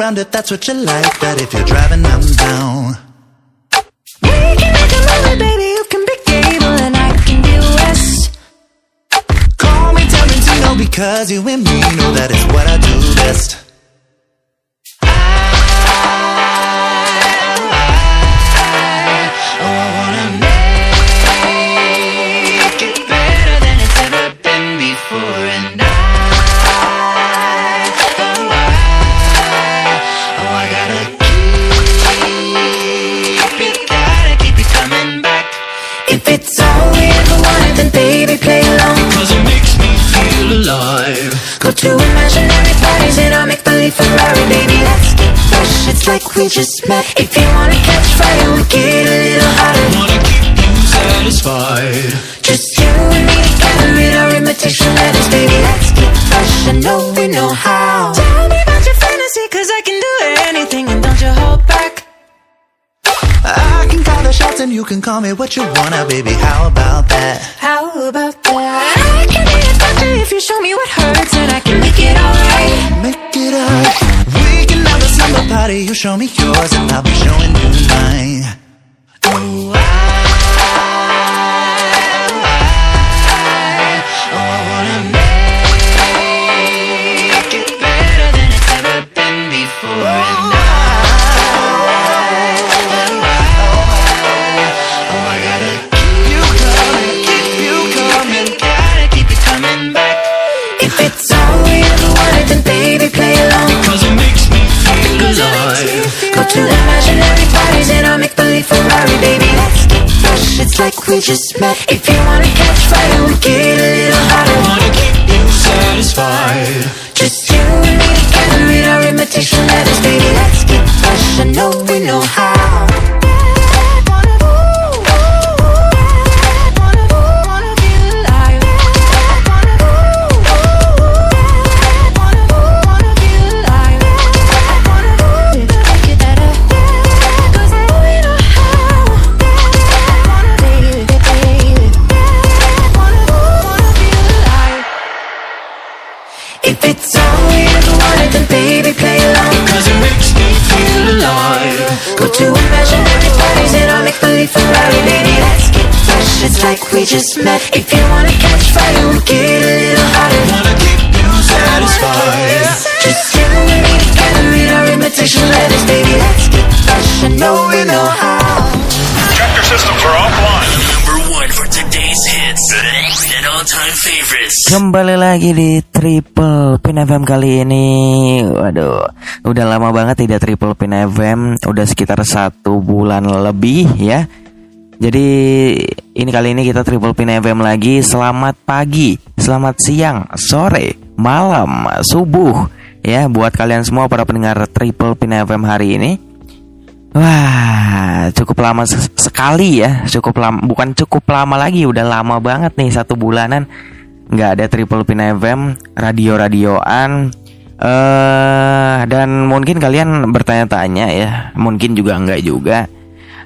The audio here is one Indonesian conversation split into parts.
around if that's what you like. But if you're driving, I'm down. We can make a movie, baby. You can be Gable and I can be West. Call me Tarantino because you and me know that is what I do best. Play along. Cause it makes me feel alive Go to imaginary parties in our make-believe Ferrari, baby. Let's get fresh. It's like we just met. If you wanna catch fire, we get a little hotter. Wanna keep you satisfied Just you and me together in our imitation letters, baby. Let's get fresh. I know we know how. Tell me about your fantasy, cause I can do anything, and don't you hold back. I can call the shots and you can call me what you wanna, baby. How about that? How about that? I can be a doctor if you show me what hurts, and I can make it alright. Make it up. We can have a summer party. You show me yours and I'll be showing you mine. Oh, I, in our make-believe Ferrari, baby. Let's get fresh. It's like we just met. If you wanna catch fire, we get a little hotter. Wanna keep you satisfied Just you and me together in our imitation letters, baby. Let's get fresh. I know we know how. Baby, play along. Cause it makes me feel alive Go to imaginary parties in our make-believe Ferrari, baby. Let's get fresh. It's like we just met. If you wanna catch fire, we get a little hotter. Wanna keep you satisfied Just you and me together in our imitation letters, baby. Let's get fresh. I know we know how. Tractor systems are offline. Number one for today's hits and favorites. Kembali lagi di Triple Pin FM kali ini. Waduh Udah lama banget tidak Triple Pin FM Udah sekitar satu bulan lebih ya. Jadi ini kali ini kita Triple Pin FM lagi. Selamat pagi Selamat siang Sore Malam Subuh Ya. Buat kalian semua para pendengar Triple Pin FM hari ini Wah, cukup lama sekali ya, cukup lama, bukan cukup lama lagi, udah lama banget nih satu bulanan nggak ada Triple Pin FM, radio-radioan, eh dan mungkin kalian bertanya-tanya ya, mungkin juga nggak juga.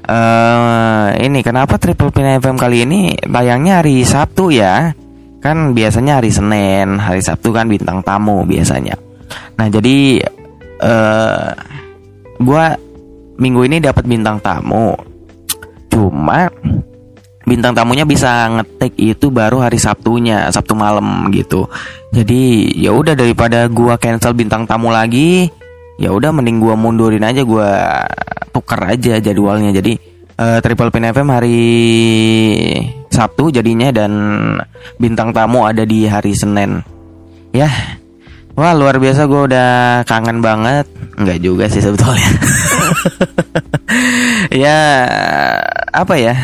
eh ini kenapa Triple Pin FM kali ini tayangnya hari Sabtu ya? Kan biasanya hari Senin, hari Sabtu kan bintang tamu biasanya. Nah jadi eh gua minggu ini dapat bintang tamu. Cuma bintang tamunya bisa ngetik itu baru hari Sabtunya, Sabtu malam gitu. Jadi ya udah daripada gua cancel bintang tamu lagi, ya udah mending gua mundurin aja gua tuker aja jadwalnya. Jadi eh, Triple Pin FM hari Sabtu jadinya dan bintang tamu ada di hari Senin. Ya, Wah luar biasa gue udah kangen banget. Enggak juga sih sebetulnya. Ya apa ya?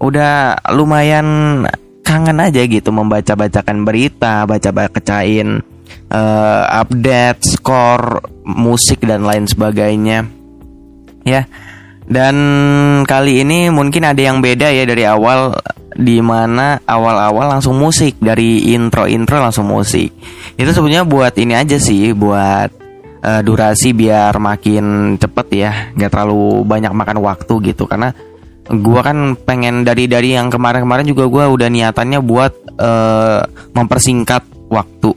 Udah lumayan kangen aja gitu membaca-bacakan berita Baca-bacain eh, update skor musik dan lain sebagainya. Ya dan kali ini mungkin ada yang beda ya dari awal di mana awal-awal langsung musik dari intro-intro langsung musik. Itu sebenarnya buat ini aja sih buat eh, durasi biar makin cepet ya nggak terlalu banyak makan waktu gitu. Karena gua kan pengen dari dari yang kemarin-kemarin juga gua udah niatannya buat eh, mempersingkat waktu.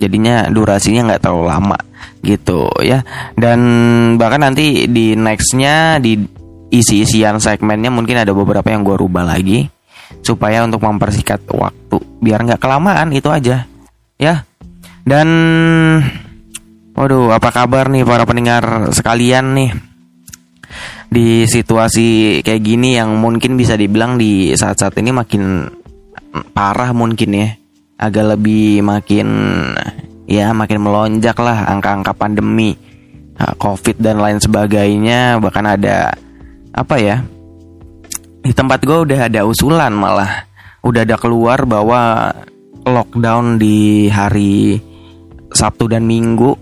Jadinya durasinya nggak terlalu lama gitu ya. Dan bahkan nanti di nextnya di isi-isian segmennya mungkin ada beberapa yang gua rubah lagi supaya untuk mempersingkat waktu biar nggak kelamaan itu aja. Ya. Dan waduh apa kabar nih para pendengar sekalian nih? Di situasi kayak gini yang mungkin bisa dibilang di saat-saat ini makin parah mungkin ya. Agak lebih makin ya makin melonjak lah angka-angka pandemi uh, covid dan lain sebagainya. Bahkan ada apa ya di tempat gue udah ada usulan malah. Udah ada keluar bahwa lockdown di hari Sabtu dan Minggu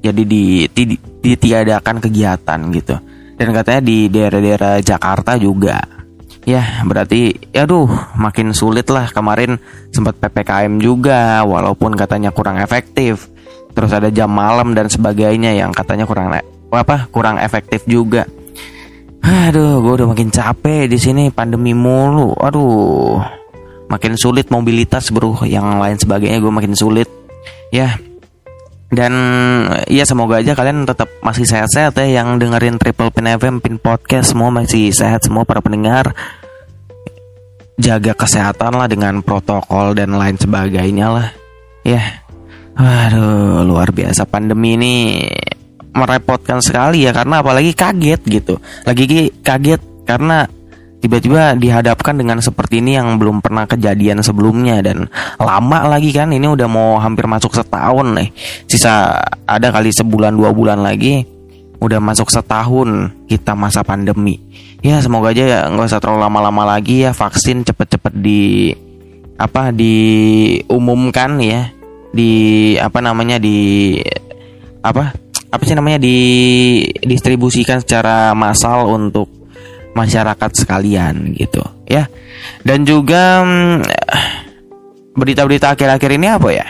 jadi di, di- ditiadakan kegiatan gitu. Dan katanya di daerah-daerah Jakarta juga. Ya berarti aduh makin sulit lah. Kemarin sempat ppkm juga walaupun katanya kurang efektif. Terus ada jam malam dan sebagainya yang katanya kurang apa kurang efektif juga aduh gue udah makin capek di sini pandemi mulu aduh makin sulit mobilitas bro yang lain sebagainya gue makin sulit ya dan ya semoga aja kalian tetap masih sehat-sehat ya yang dengerin Triple Pin FM Pin Podcast semua masih sehat semua para pendengar. Jaga kesehatan lah dengan protokol dan lain sebagainya lah. Ya. Aduh, luar biasa pandemi ini merepotkan sekali ya karena apalagi kaget gitu. Lagi kaget karena tiba-tiba dihadapkan dengan seperti ini yang belum pernah kejadian sebelumnya. Dan lama lagi kan ini udah mau hampir masuk setahun nih. Sisa ada kali sebulan dua bulan lagi udah masuk setahun kita masa pandemi. Ya semoga aja ya nggak usah terlalu lama-lama lagi ya vaksin cepet-cepet di apa diumumkan ya. Di apa namanya di apa apa sih namanya didistribusikan secara massal untuk masyarakat sekalian gitu ya. Dan juga mm, berita-berita akhir-akhir ini apa ya?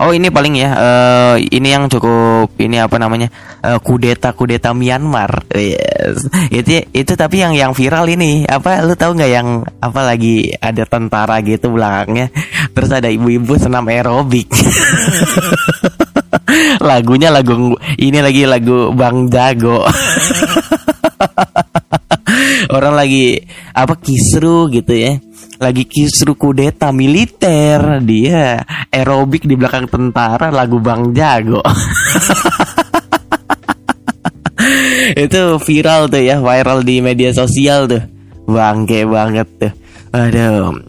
Oh ini paling ya eh, ini yang cukup ini apa namanya eh, kudeta kudeta Myanmar. Yes. itu itu tapi yang yang viral ini. Apa lu tahu nggak yang apa lagi ada tentara gitu belakangnya? Terus ada ibu-ibu senam aerobik lagunya lagu ini lagi lagu Bang Jago. Orang lagi apa kisru gitu ya. Lagi kisru kudeta militer dia aerobik di belakang tentara lagu Bang Jago. Itu viral tuh ya viral di media sosial tuh. Bangke banget tuh. Aduh.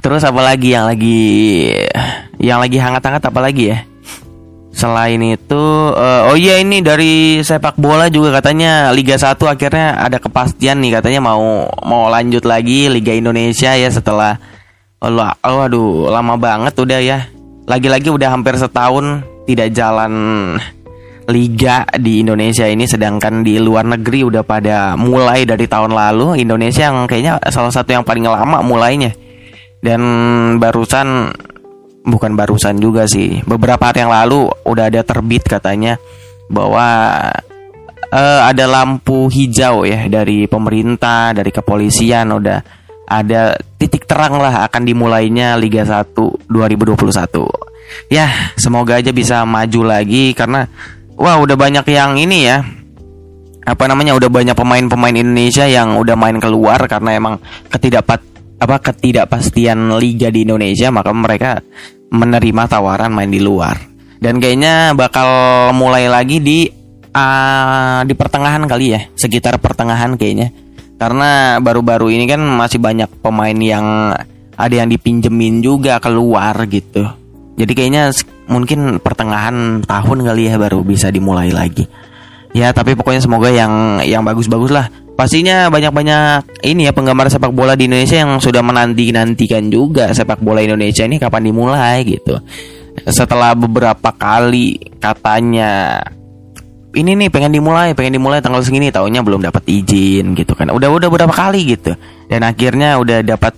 Terus apa lagi yang lagi yang lagi hangat-hangat apa lagi ya Selain itu, eh, oh iya ini dari sepak bola juga katanya. Liga 1 akhirnya ada kepastian nih katanya mau mau lanjut lagi Liga Indonesia ya setelah oh, oh, aduh lama banget udah ya. Lagi-lagi udah hampir setahun tidak jalan liga di Indonesia ini sedangkan di luar negeri udah pada mulai dari tahun lalu. Indonesia yang kayaknya salah satu yang paling lama mulainya. Dan barusan bukan barusan juga sih. Beberapa hari yang lalu udah ada terbit katanya bahwa eh, ada lampu hijau ya dari pemerintah dari kepolisian udah ada titik terang lah akan dimulainya Liga 1 2021 ya semoga aja bisa maju lagi karena wah udah banyak yang ini ya apa namanya udah banyak pemain-pemain Indonesia yang udah main keluar karena emang ketidakpat apa ketidakpastian liga di Indonesia maka mereka menerima tawaran main di luar. Dan kayaknya bakal mulai lagi di ah, di pertengahan kali ya sekitar pertengahan kayaknya. Karena baru-baru ini kan masih banyak pemain yang ada yang dipinjemin juga keluar gitu. Jadi kayaknya mungkin pertengahan tahun kali ya baru bisa dimulai lagi. Ya tapi pokoknya semoga yang yang bagus-bagus lah. Pastinya banyak-banyak ini ya penggemar sepak bola di Indonesia yang sudah menanti-nantikan juga sepak bola Indonesia ini kapan dimulai gitu. setelah beberapa kali katanya ini nih pengen dimulai, pengen dimulai tanggal segini, taunya belum dapat izin gitu kan. Udah udah beberapa kali gitu. Dan akhirnya udah dapat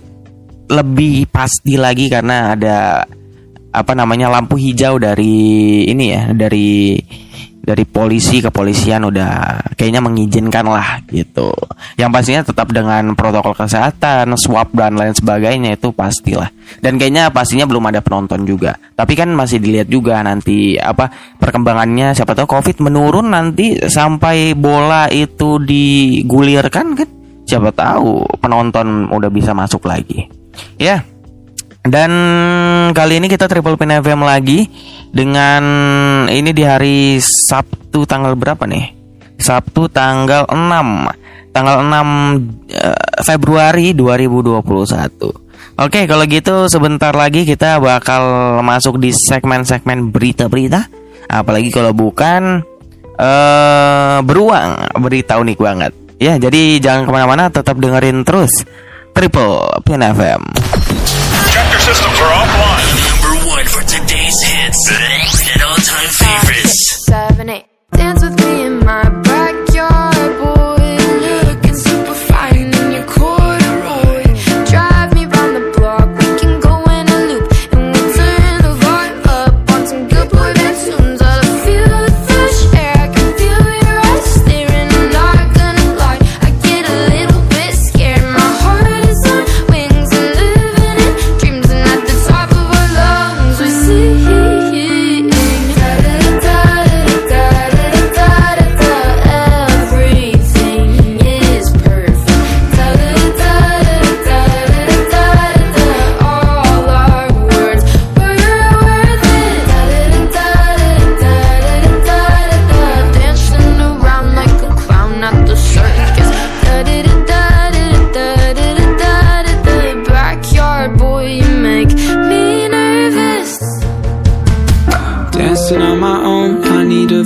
lebih pasti lagi karena ada apa namanya lampu hijau dari ini ya, dari dari polisi kepolisian udah kayaknya mengizinkan lah gitu. Yang pastinya tetap dengan protokol kesehatan, swab dan lain sebagainya itu pastilah. Dan kayaknya pastinya belum ada penonton juga. Tapi kan masih dilihat juga nanti apa perkembangannya siapa tahu Covid menurun nanti sampai bola itu digulirkan kan siapa tahu penonton udah bisa masuk lagi. Ya. Dan kali ini kita Triple Pin FM lagi dengan ini di hari Sabtu tanggal berapa nih? Sabtu tanggal 6. Tanggal 6 eh, Februari 2021. Oke, kalau gitu sebentar lagi kita bakal masuk di segmen-segmen berita-berita. Apalagi kalau bukan eh beruang, berita unik banget. Ya, jadi jangan ke mana-mana, tetap dengerin terus Triple Pin FM. Check your systems are offline. Number one for today's hits and all-time favorites. seven, eight. Dance with me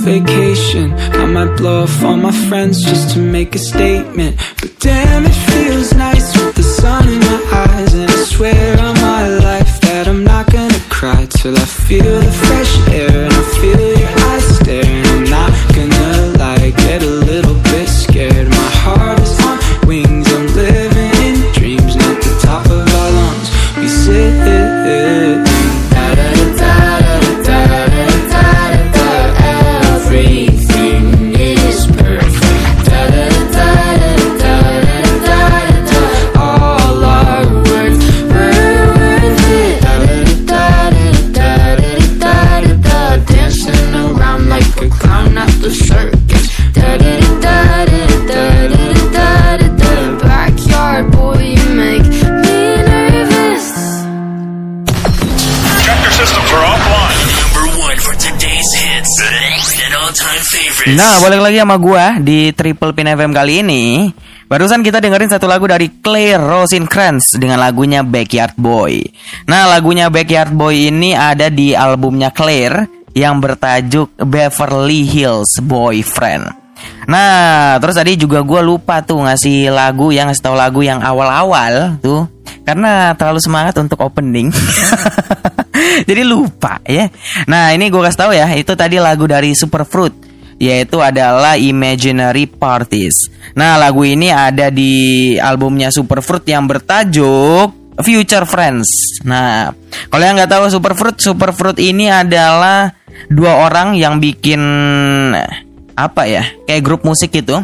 vacation. I might blow off all my friends just to make a statement. But damn, it feels nice with the sun in my eyes. And I swear on my life Nah, balik lagi sama gua di Triple Pin FM kali ini. Barusan kita dengerin satu lagu dari Claire Rosencrantz dengan lagunya Backyard Boy. Nah, lagunya Backyard Boy ini ada di albumnya Claire yang bertajuk Beverly Hills Boyfriend. Nah, terus tadi juga gua lupa tuh ngasih lagu yang ngasih tahu lagu yang awal-awal tuh karena terlalu semangat untuk opening. Jadi lupa ya. Nah, ini gua kasih tahu ya, itu tadi lagu dari Superfruit yaitu adalah Imaginary Parties. Nah, lagu ini ada di albumnya Superfruit yang bertajuk Future Friends. Nah, kalau yang nggak tahu Superfruit, Superfruit ini adalah dua orang yang bikin apa ya, kayak grup musik gitu.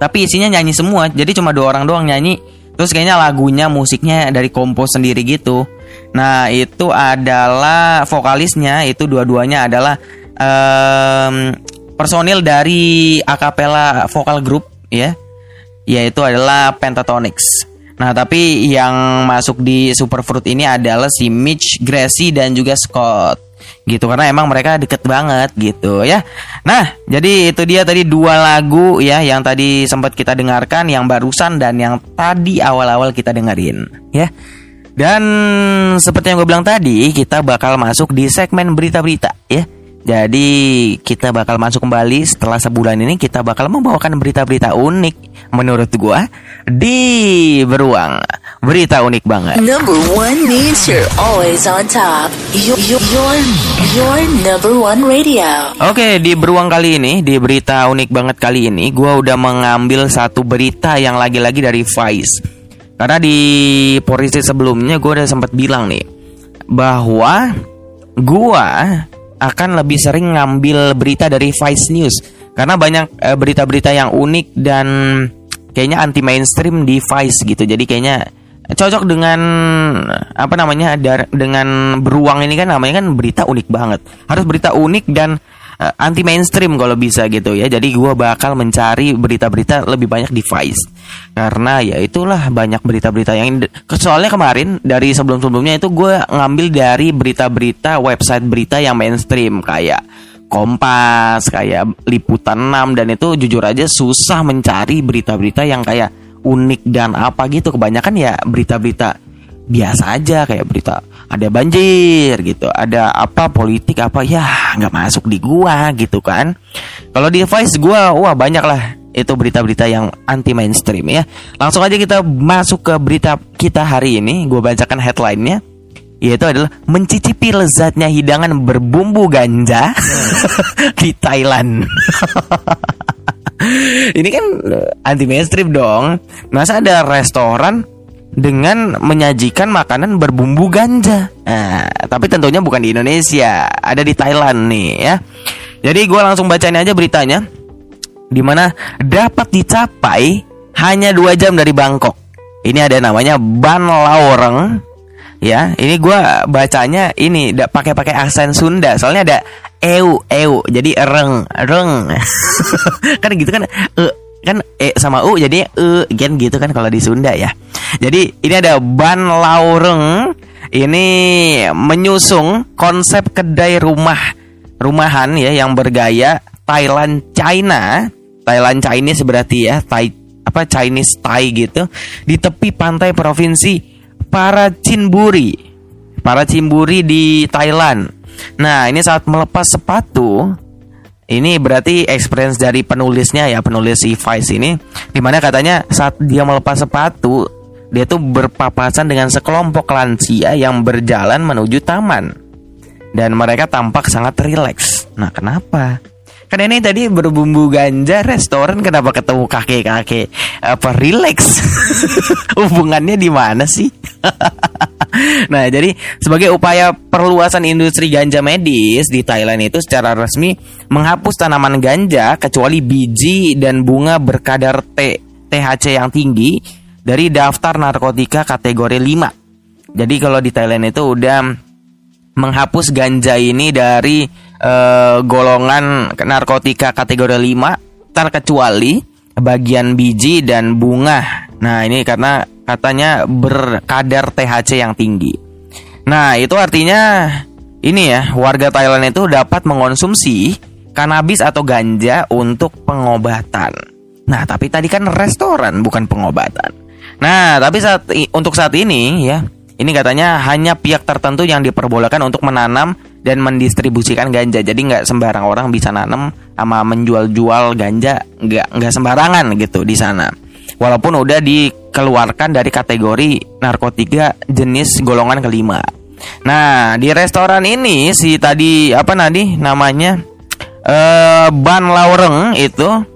Tapi isinya nyanyi semua, jadi cuma dua orang doang nyanyi. Terus kayaknya lagunya musiknya dari kompos sendiri gitu. Nah, itu adalah vokalisnya itu dua-duanya adalah em, personil dari akapela vokal group ya yaitu adalah Pentatonix. Nah, tapi yang masuk di Superfruit ini adalah si Mitch, Gracie dan juga Scott. Gitu karena emang mereka deket banget gitu ya. Nah, jadi itu dia tadi dua lagu ya yang tadi sempat kita dengarkan yang barusan dan yang tadi awal-awal kita dengerin ya. Dan seperti yang gue bilang tadi, kita bakal masuk di segmen berita-berita ya Jadi kita bakal masuk kembali setelah sebulan ini kita bakal membawakan berita-berita unik menurut gua di beruang. Berita unik banget. Number one means you're always on top. Your, your, your, your number one radio. Oke, di beruang kali ini, di berita unik banget kali ini, gua udah mengambil satu berita yang lagi-lagi dari Vice. Karena di porisi sebelumnya gue udah sempat bilang nih bahwa gua akan lebih sering ngambil berita dari Vice News karena banyak eh, berita-berita yang unik dan kayaknya anti mainstream di Vice gitu. Jadi kayaknya cocok dengan apa namanya dengan beruang ini kan namanya kan berita unik banget. Harus berita unik dan eh, anti mainstream kalau bisa gitu ya. Jadi gua bakal mencari berita-berita lebih banyak di Vice. Karena ya itulah banyak berita-berita yang soalnya kemarin dari sebelum-sebelumnya itu gue ngambil dari berita-berita website berita yang mainstream kayak Kompas, kayak Liputan 6 dan itu jujur aja susah mencari berita-berita yang kayak unik dan apa gitu. Kebanyakan ya berita-berita biasa aja kayak berita ada banjir gitu, ada apa politik apa ya nggak masuk di gua gitu kan. Kalau di Vice gua wah banyak lah itu berita-berita yang anti mainstream ya. Langsung aja kita masuk ke berita kita hari ini. Gue bacakan headline-nya yaitu adalah mencicipi lezatnya hidangan berbumbu ganja di Thailand. Ini kan anti mainstream dong. Masa ada restoran dengan menyajikan makanan berbumbu ganja. Nah, tapi tentunya bukan di Indonesia, ada di Thailand nih ya. Jadi gue langsung bacain aja beritanya di mana dapat dicapai hanya dua jam dari Bangkok. Ini ada namanya Ban Laureng. Ya, ini gua bacanya ini da- pakai pakai aksen Sunda. Soalnya ada eu eu jadi reng reng. kan gitu kan e kan e sama u jadi e kan gitu kan kalau di Sunda ya. Jadi ini ada Ban Laureng. Ini menyusung konsep kedai rumah rumahan ya yang bergaya Thailand China Thailand Chinese berarti ya Thai apa Chinese Thai gitu di tepi pantai provinsi Parachinburi Parachinburi di Thailand nah ini saat melepas sepatu ini berarti experience dari penulisnya ya penulis Vice ini di mana katanya saat dia melepas sepatu dia tuh berpapasan dengan sekelompok lansia yang berjalan menuju taman dan mereka tampak sangat rileks. Nah, kenapa? Kan ini tadi berbumbu ganja restoran kenapa ketemu kakek-kakek apa rileks? Hubungannya di mana sih? nah, jadi sebagai upaya perluasan industri ganja medis di Thailand itu secara resmi menghapus tanaman ganja kecuali biji dan bunga berkadar T THC yang tinggi dari daftar narkotika kategori 5. Jadi kalau di Thailand itu udah menghapus ganja ini dari eh, golongan narkotika kategori 5 terkecuali bagian biji dan bunga. Nah, ini karena katanya berkadar THC yang tinggi. Nah, itu artinya ini ya, warga Thailand itu dapat mengonsumsi kanabis atau ganja untuk pengobatan. Nah, tapi tadi kan restoran bukan pengobatan. Nah, tapi saat untuk saat ini ya, ini katanya hanya pihak tertentu yang diperbolehkan untuk menanam dan mendistribusikan ganja. Jadi nggak sembarang orang bisa nanam sama menjual-jual ganja, nggak nggak sembarangan gitu di sana. Walaupun udah dikeluarkan dari kategori narkotika jenis golongan kelima. Nah di restoran ini si tadi apa tadi namanya eh Ban Laureng itu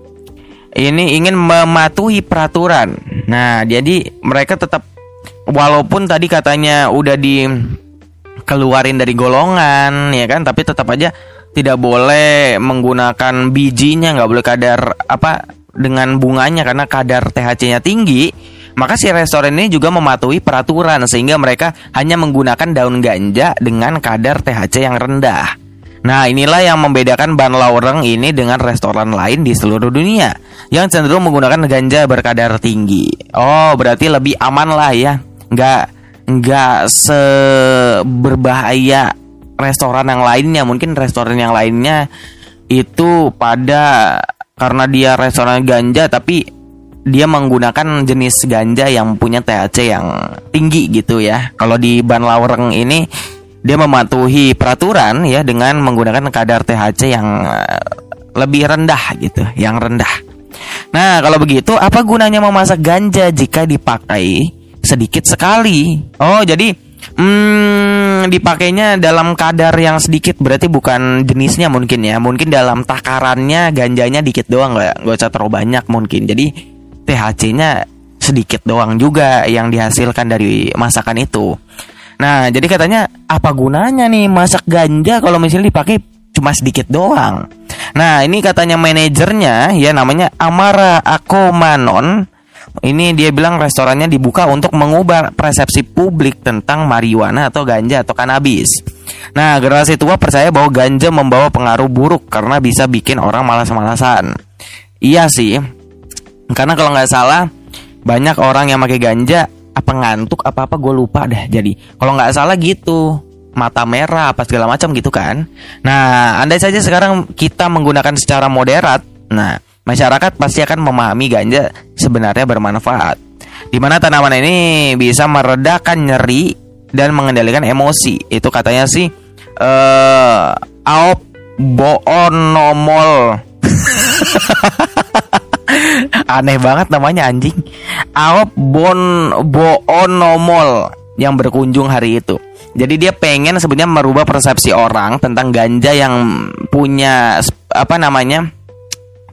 ini ingin mematuhi peraturan. Nah, jadi mereka tetap walaupun tadi katanya udah dikeluarin dari golongan ya kan, tapi tetap aja tidak boleh menggunakan bijinya, nggak boleh kadar apa dengan bunganya karena kadar THC-nya tinggi. Maka si restoran ini juga mematuhi peraturan sehingga mereka hanya menggunakan daun ganja dengan kadar THC yang rendah. Nah, inilah yang membedakan Ban Laureng ini dengan restoran lain di seluruh dunia yang cenderung menggunakan ganja berkadar tinggi. Oh, berarti lebih aman lah ya. Nggak nggak seberbahaya restoran yang lainnya. Mungkin restoran yang lainnya itu pada karena dia restoran ganja tapi dia menggunakan jenis ganja yang punya THC yang tinggi gitu ya. Kalau di Ban Laureng ini dia mematuhi peraturan ya dengan menggunakan kadar THC yang eh, lebih rendah gitu, yang rendah. Nah, kalau begitu apa gunanya memasak ganja jika dipakai sedikit sekali? Oh, jadi hmm, dipakainya dalam kadar yang sedikit berarti bukan jenisnya mungkin ya. Mungkin dalam takarannya ganjanya dikit doang nggak nggak usah terlalu banyak mungkin. Jadi THC-nya sedikit doang juga yang dihasilkan dari masakan itu. Nah, jadi katanya apa gunanya nih masak ganja kalau misalnya dipakai cuma sedikit doang. Nah, ini katanya manajernya ya namanya Amara Akomanon. Ini dia bilang restorannya dibuka untuk mengubah persepsi publik tentang marijuana atau ganja atau kanabis. Nah, generasi tua percaya bahwa ganja membawa pengaruh buruk karena bisa bikin orang malas-malasan. Iya sih, karena kalau nggak salah banyak orang yang pakai ganja apa ngantuk apa apa gue lupa deh jadi kalau nggak salah gitu mata merah apa segala macam gitu kan nah andai saja sekarang kita menggunakan secara moderat nah masyarakat pasti akan memahami ganja sebenarnya bermanfaat di mana tanaman ini bisa meredakan nyeri dan mengendalikan emosi itu katanya sih eh aop boonomol Aneh banget namanya anjing. Aop Bon Boonomol yang berkunjung hari itu. Jadi dia pengen sebenarnya merubah persepsi orang tentang ganja yang punya apa namanya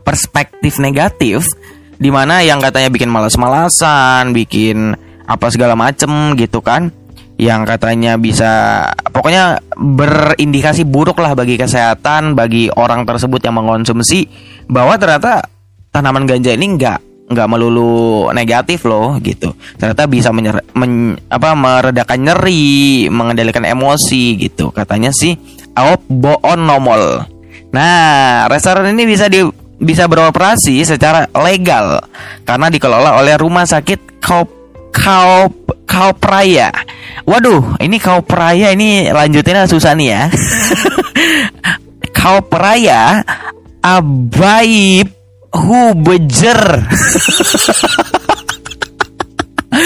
perspektif negatif di mana yang katanya bikin malas-malasan, bikin apa segala macem gitu kan yang katanya bisa pokoknya berindikasi buruk lah bagi kesehatan bagi orang tersebut yang mengkonsumsi bahwa ternyata tanaman ganja ini nggak nggak melulu negatif loh gitu. Ternyata bisa menyer, men, apa meredakan nyeri mengendalikan emosi gitu. Katanya sih aop boonomol nah restoran ini bisa di bisa beroperasi secara legal karena dikelola oleh rumah sakit Kaup Kaup Kaupraya. Waduh, ini Kaupraya ini lanjutinnya susah nih ya. Kaupraya Abaib Hubejer.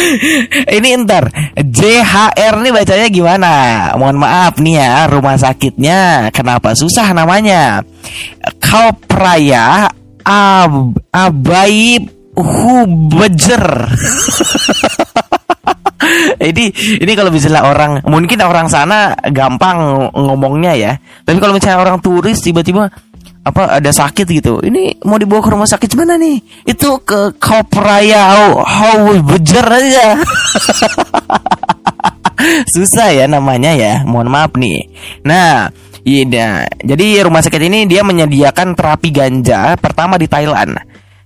ini ntar JHR nih bacanya gimana? Mohon maaf nih ya rumah sakitnya kenapa susah namanya? Kaupraya Ab Abaib Hubejer. ini ini kalau misalnya orang mungkin orang sana gampang ngomongnya ya. Tapi kalau misalnya orang turis tiba-tiba apa ada sakit gitu. Ini mau dibawa ke rumah sakit mana nih? Itu ke Kopraya Hubejer aja. Susah ya namanya ya. Mohon maaf nih. Nah, Iya, jadi rumah sakit ini dia menyediakan terapi ganja pertama di Thailand.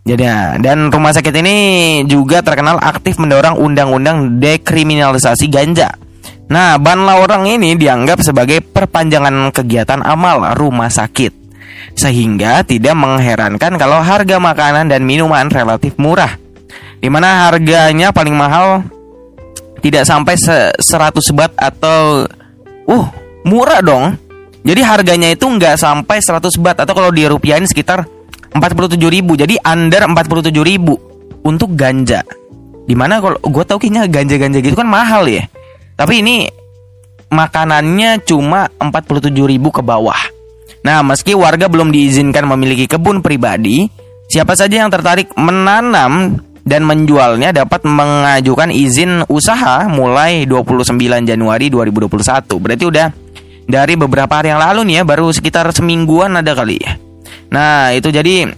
Jadi dan rumah sakit ini juga terkenal aktif mendorong undang-undang dekriminalisasi ganja. Nah, ban lorong ini dianggap sebagai perpanjangan kegiatan amal rumah sakit. Sehingga tidak mengherankan kalau harga makanan dan minuman relatif murah. Di mana harganya paling mahal? Tidak sampai 100 bat atau uh, murah dong. Jadi harganya itu nggak sampai 100 bat atau kalau dirupiahin sekitar 47 ribu. Jadi under 47 ribu untuk ganja. Di mana kalau gue tau kayaknya ganja-ganja gitu kan mahal ya. Tapi ini makanannya cuma 47 ribu ke bawah nah meski warga belum diizinkan memiliki kebun pribadi siapa saja yang tertarik menanam dan menjualnya dapat mengajukan izin usaha mulai 29 Januari 2021 berarti udah dari beberapa hari yang lalu nih ya baru sekitar semingguan ada kali ya Nah, itu jadi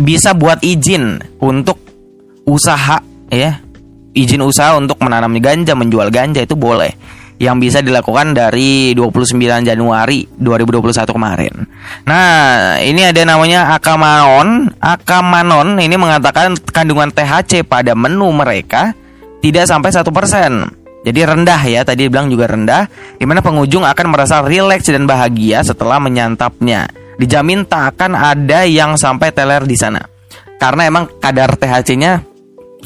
bisa buat izin untuk usaha ya. Izin usaha untuk menanam ganja, menjual ganja itu boleh. Yang bisa dilakukan dari 29 Januari 2021 kemarin. Nah, ini ada namanya Akamanon. Akamanon ini mengatakan kandungan THC pada menu mereka tidak sampai satu persen. Jadi rendah ya, tadi bilang juga rendah, di mana pengunjung akan merasa rileks dan bahagia setelah menyantapnya dijamin tak akan ada yang sampai teler di sana. Karena emang kadar THC-nya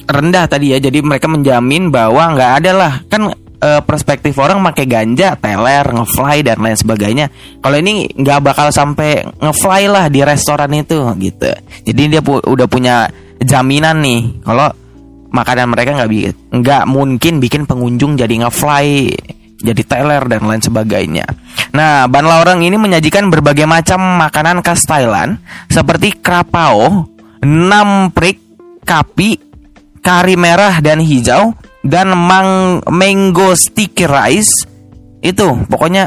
rendah tadi ya, jadi mereka menjamin bahwa nggak ada lah kan e, perspektif orang pakai ganja, teler, ngefly dan lain sebagainya. Kalau ini nggak bakal sampai ngefly lah di restoran itu gitu. Jadi dia pu udah punya jaminan nih kalau makanan mereka nggak nggak mungkin bikin pengunjung jadi ngefly jadi teler dan lain sebagainya. Nah, Ban Laureng ini menyajikan berbagai macam makanan khas Thailand seperti krapao, namprik, kapi, kari merah dan hijau dan mang mango sticky rice. Itu pokoknya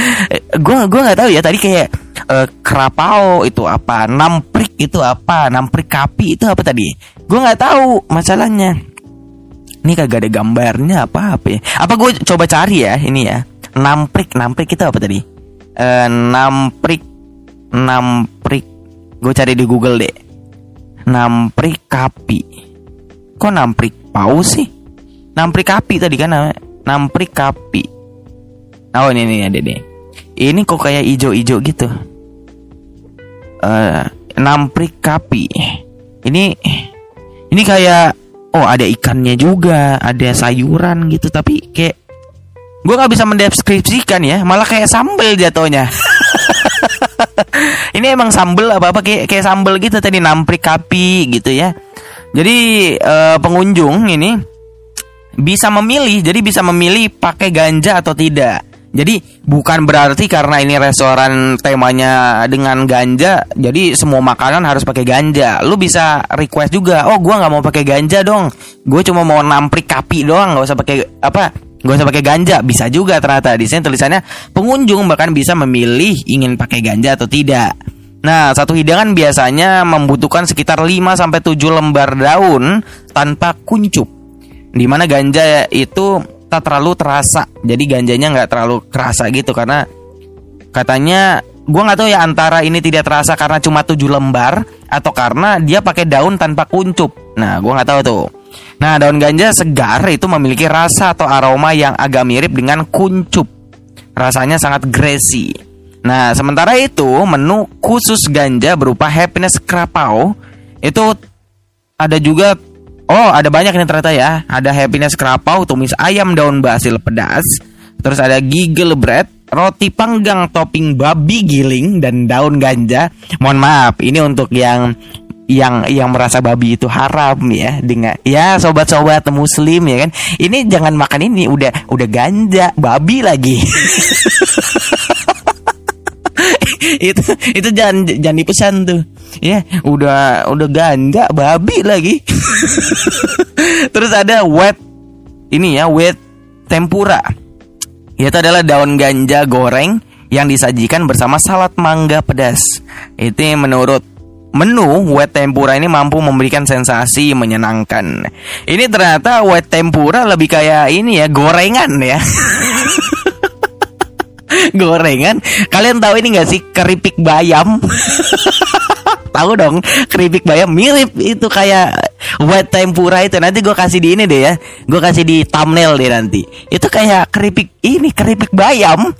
gue gua nggak tahu ya tadi kayak eh, krapao itu apa namprik itu apa namprik kapi itu apa tadi? Gue nggak tahu masalahnya. Ini kagak ada gambarnya apa apa ya. Apa gue coba cari ya ini ya. Namprik namprik itu apa tadi? Eh namprik namprik. Gue cari di google deh. Namprik kapi. Kok namprik paus sih namprik kapi tadi kan namanya? Namprik kapi. Oh ini ini ada deh ini kok kayak ijo-ijo gitu? Eh namprik kapi. Ini ini kayak oh ada ikannya juga ada sayuran gitu. Tapi kayak gue nggak bisa mendeskripsikan ya. Malah kayak sambel jatuhnya. Ini emang sambel apa apa kayak kayak sambel gitu tadi namprik kapi gitu ya. Jadi eh, pengunjung ini bisa memilih jadi bisa memilih pakai ganja atau tidak. Jadi bukan berarti karena ini restoran temanya dengan ganja jadi semua makanan harus pakai ganja. Lu bisa request juga oh gua nggak mau pakai ganja dong. Gue cuma mau namprik kapi doang nggak usah pakai apa nggak usah pakai ganja. Bisa juga ternyata di sini tulisannya pengunjung bahkan bisa memilih ingin pakai ganja atau tidak. Nah, satu hidangan biasanya membutuhkan sekitar 5 sampai 7 lembar daun tanpa kuncup di mana ganja itu tak terlalu terasa. Jadi ganjanya nggak terlalu kerasa gitu karena katanya gua nggak tahu ya antara ini tidak terasa karena cuma tujuh lembar atau karena dia pakai daun tanpa kuncup. Nah gua nggak tahu tuh. Nah daun ganja segar itu memiliki rasa atau aroma yang agak mirip dengan kuncup. Rasanya sangat greasy. Nah sementara itu menu khusus ganja berupa happiness krapau itu ada juga Oh, ada banyak nih ternyata ya. Ada happiness krapau, tumis ayam daun basil pedas. Terus ada giggle bread, roti panggang topping babi giling dan daun ganja. Mohon maaf, ini untuk yang yang yang merasa babi itu haram ya dengan ya sobat-sobat muslim ya kan ini jangan makan ini udah udah ganja babi lagi itu itu jangan jangan dipesan tuh. Ya udah udah ganja babi lagi. Terus ada wet ini ya wet tempura. Itu adalah daun ganja goreng yang disajikan bersama salad mangga pedas. Itu menurut menu wet tempura ini mampu memberikan sensasi menyenangkan. Ini ternyata wet tempura lebih kayak ini ya gorengan ya gorengan. Kalian tahu ini nggak sih? Keripik bayam. Tahu dong keripik bayam mirip itu kayak wet tempura itu. Nanti gue kasih di ini deh ya. Gue kasih di thumbnail deh nanti. Itu kayak keripik ini keripik bayam.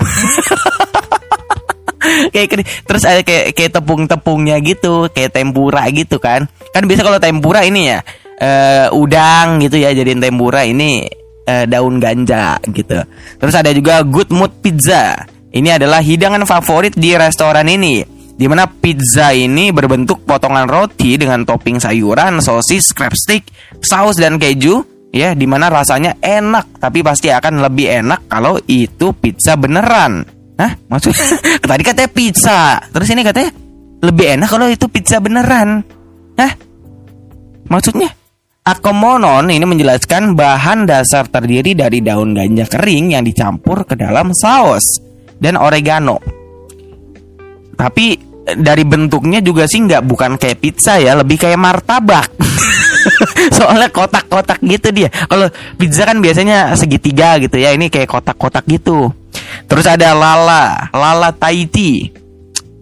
Kayak terus ada kayak kayak tepung-tepungnya gitu kayak tempura gitu kan. Kan biasa kalau tempura ini ya eh, udang gitu ya jadiin tempura ini eh, daun ganja gitu terus ada juga good mood pizza ini adalah hidangan favorit di restoran ini di mana pizza ini berbentuk potongan roti dengan topping sayuran, sosis, crab stick, saus dan keju ya di mana rasanya enak tapi pasti akan lebih enak kalau itu pizza beneran. Hah? Maksud tadi katanya pizza. Terus ini katanya lebih enak kalau itu pizza beneran. Hah? Maksudnya? Akomonon ini menjelaskan bahan dasar terdiri dari daun ganja kering yang dicampur ke dalam saus dan oregano. Tapi eh, dari bentuknya juga sih nggak bukan kayak pizza ya, lebih kayak martabak. Soalnya kotak-kotak gitu dia. Kalau pizza kan biasanya segitiga gitu ya, ini kayak kotak-kotak gitu. Terus ada lala, lala Tahiti.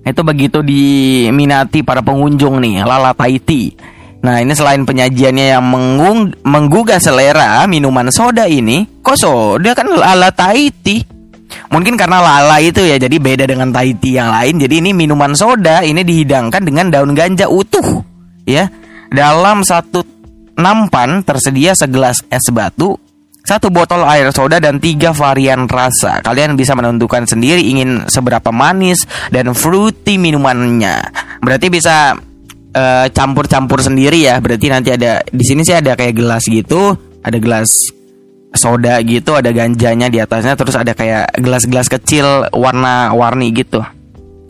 Itu begitu diminati para pengunjung nih, lala Tahiti. Nah ini selain penyajiannya yang mengung, menggugah selera minuman soda ini, kok soda kan lala Tahiti? Mungkin karena lala itu ya jadi beda dengan Tahiti yang lain. Jadi ini minuman soda ini dihidangkan dengan daun ganja utuh, ya. Dalam satu nampan tersedia segelas es batu, satu botol air soda dan tiga varian rasa. Kalian bisa menentukan sendiri ingin seberapa manis dan fruity minumannya. Berarti bisa eh, campur-campur sendiri ya. Berarti nanti ada di sini sih ada kayak gelas gitu, ada gelas soda gitu ada ganjanya di atasnya terus ada kayak gelas-gelas kecil warna-warni gitu.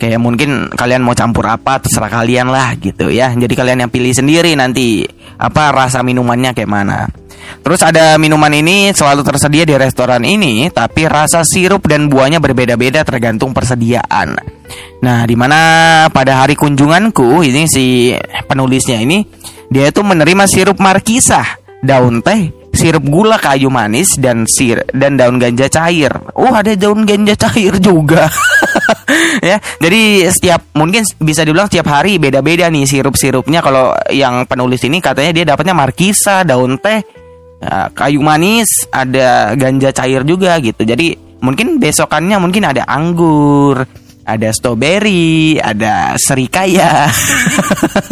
Kayak mungkin kalian mau campur apa terserah kalian lah gitu ya. Jadi kalian yang pilih sendiri nanti apa rasa minumannya kayak mana. Terus ada minuman ini selalu tersedia di restoran ini tapi rasa sirup dan buahnya berbeda-beda tergantung persediaan nah di mana pada hari kunjunganku ini si penulisnya ini dia itu menerima sirup markisah daun teh sirup gula kayu manis dan sir dan daun ganja cair. Oh, ada daun ganja cair juga. ya. Jadi setiap mungkin bisa dibilang setiap hari beda-beda nih sirup-sirupnya kalau yang penulis ini katanya dia dapatnya markisa, daun teh, ya, kayu manis, ada ganja cair juga gitu. Jadi mungkin besokannya mungkin ada anggur, ada strawberry, ada serikaya.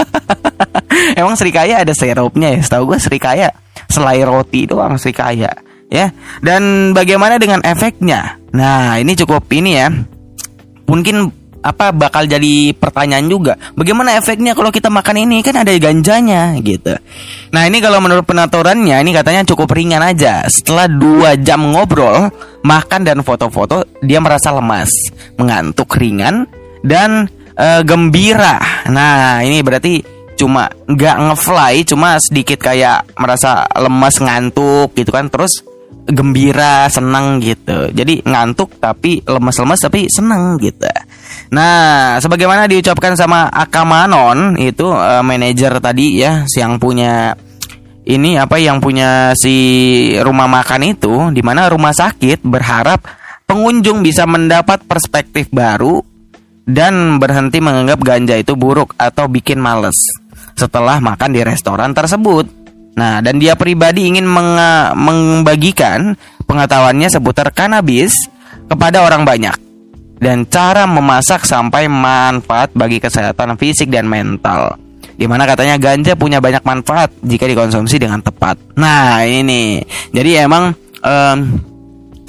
Emang serikaya ada sirupnya ya? Setahu gue serikaya selai roti doang serikaya ya. Dan bagaimana dengan efeknya? Nah, ini cukup ini ya. Mungkin apa bakal jadi pertanyaan juga. Bagaimana efeknya kalau kita makan ini kan ada ganjanya gitu. Nah ini kalau menurut penaturannya ini katanya cukup ringan aja. Setelah dua jam ngobrol, makan dan foto-foto, dia merasa lemas, mengantuk ringan dan e, gembira. Nah ini berarti cuma nggak ngefly cuma sedikit kayak merasa lemas ngantuk gitu kan terus gembira senang gitu jadi ngantuk tapi lemas-lemas tapi senang gitu nah sebagaimana diucapkan sama Akamanon itu uh, manajer tadi ya yang punya ini apa yang punya si rumah makan itu di mana rumah sakit berharap pengunjung bisa mendapat perspektif baru dan berhenti menganggap ganja itu buruk atau bikin males setelah makan di restoran tersebut. Nah, dan dia pribadi ingin membagikan pengetahuannya seputar kanabis kepada orang banyak dan cara memasak sampai manfaat bagi kesehatan fisik dan mental. Di mana katanya ganja punya banyak manfaat jika dikonsumsi dengan tepat. Nah ini, jadi emang um,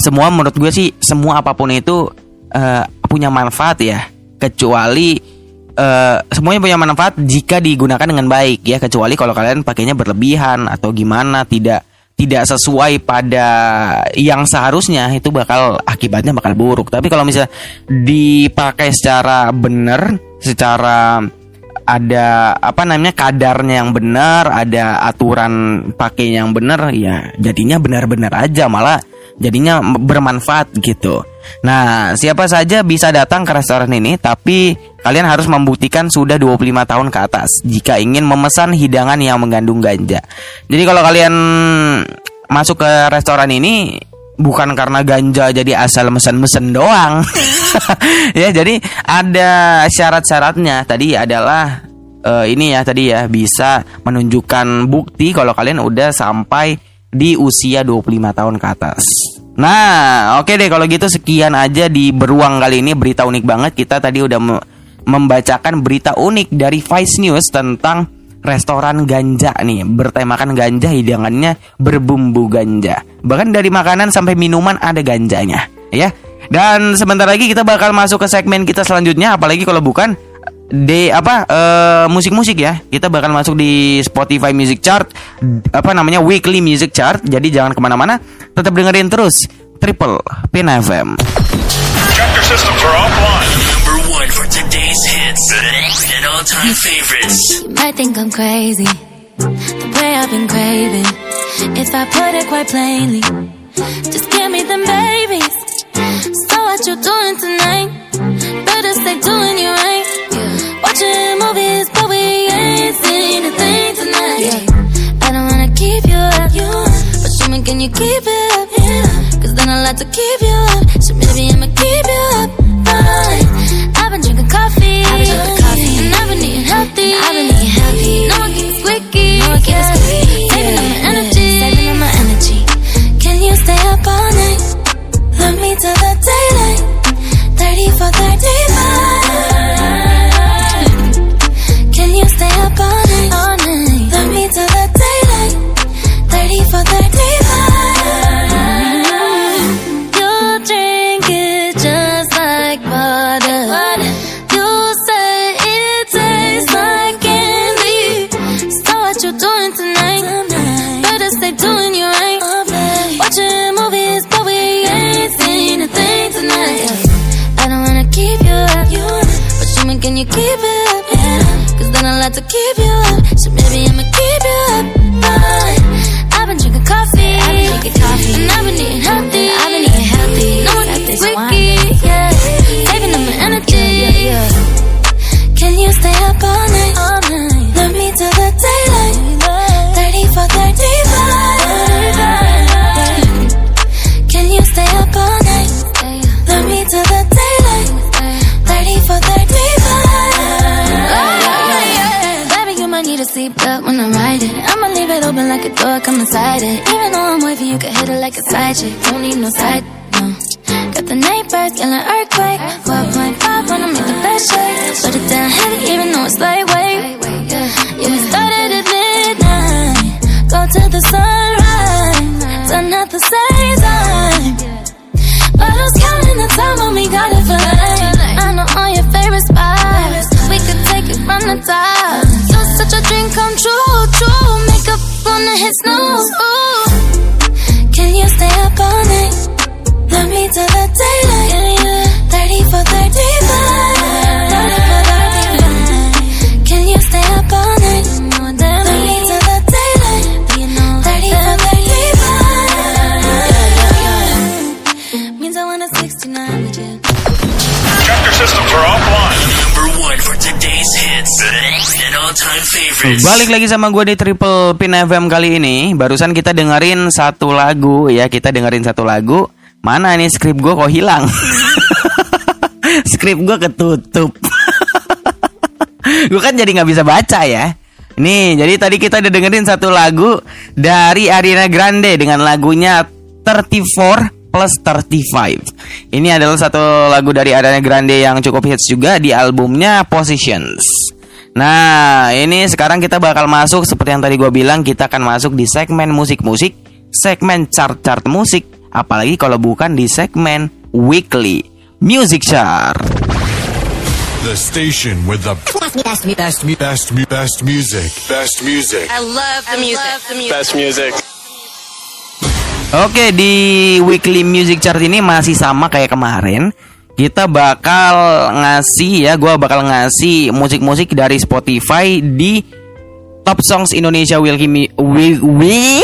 semua menurut gue sih semua apa pun itu uh, punya manfaat ya, kecuali uh, semuanya punya manfaat jika digunakan dengan baik ya kecuali kalau kalian pakainya berlebihan atau gimana tidak tidak sesuai pada yang seharusnya itu bakal akibatnya bakal buruk. Tapi kalau misalnya dipakai secara benar, secara ada apa namanya kadarnya yang benar, ada aturan pakai yang benar, ya jadinya benar-benar aja malah jadinya bermanfaat gitu. Nah, siapa saja bisa datang ke restoran ini, tapi kalian harus membuktikan sudah 25 tahun ke atas jika ingin memesan hidangan yang mengandung ganja. Jadi kalau kalian masuk ke restoran ini bukan karena ganja jadi asal mesen-mesen doang. ya, jadi ada syarat-syaratnya. Tadi adalah uh, ini ya tadi ya bisa menunjukkan bukti kalau kalian udah sampai di usia 25 tahun ke atas. Nah, oke okay deh kalau gitu sekian aja di beruang kali ini berita unik banget kita tadi udah membacakan berita unik dari Vice News tentang restoran ganja nih bertemakan ganja hidangannya berbumbu ganja. Bahkan dari makanan sampai minuman ada ganjanya, ya. Dan sebentar lagi kita bakal masuk ke segmen kita selanjutnya apalagi kalau bukan di apa uh, musik-musik ya kita bakal masuk di Spotify Music Chart apa namanya Weekly Music Chart jadi jangan ke mana-mana tetap dengerin terus Triple Pin FM your systems are offline. Number one for today's hits and all-time favorites. You might think I'm crazy, the way I've been craving. If I put it quite plainly, just give me them babies. So what you doing tonight? Better stay doing you right. Watching movies, but we ain't seen a thing tonight. I don't wanna keep you up, but show me can you keep it up? Cause then I'll have to keep you up. So maybe I'ma keep you up. Fine. I've been drinking coffee, keeps squeaky. Saving my energy. Can you stay up all night? You keep it yeah. Cause then I like to keep you up. It. Even though I'm wavy, you can hit it like a side chick. Don't need no side, no. Got the night neighbors yelling till the daylight. 30 for 35. 30 for 35. Can you stay up all night? Love me till the daylight. 30 for 35. Means I want a 69 with you. Chapter systems are offline. Number one for today's hits and all-time favorites. Balik lagi sama gue di Triple Pin FM kali ini. Barusan kita dengerin satu lagu ya, kita dengerin satu lagu. Mana nih skrip gue kok hilang? skrip gue ketutup. gue kan jadi nggak bisa baca ya. Nih, jadi tadi kita udah dengerin satu lagu dari Ariana Grande dengan lagunya 34 plus 35. Ini adalah satu lagu dari Ariana Grande yang cukup hits juga di albumnya Positions. Nah, ini sekarang kita bakal masuk seperti yang tadi gue bilang, kita akan masuk di segmen musik-musik, segmen chart-chart musik, apalagi kalau bukan di segmen weekly music chart. The station with the best, best, best, best, best music. Best music. I love the music. Best music. Oke, di weekly music chart ini masih sama kayak kemarin. Kita bakal ngasih ya, gua bakal ngasih musik-musik dari Spotify di Top Songs Indonesia Weekly Wi- Wi-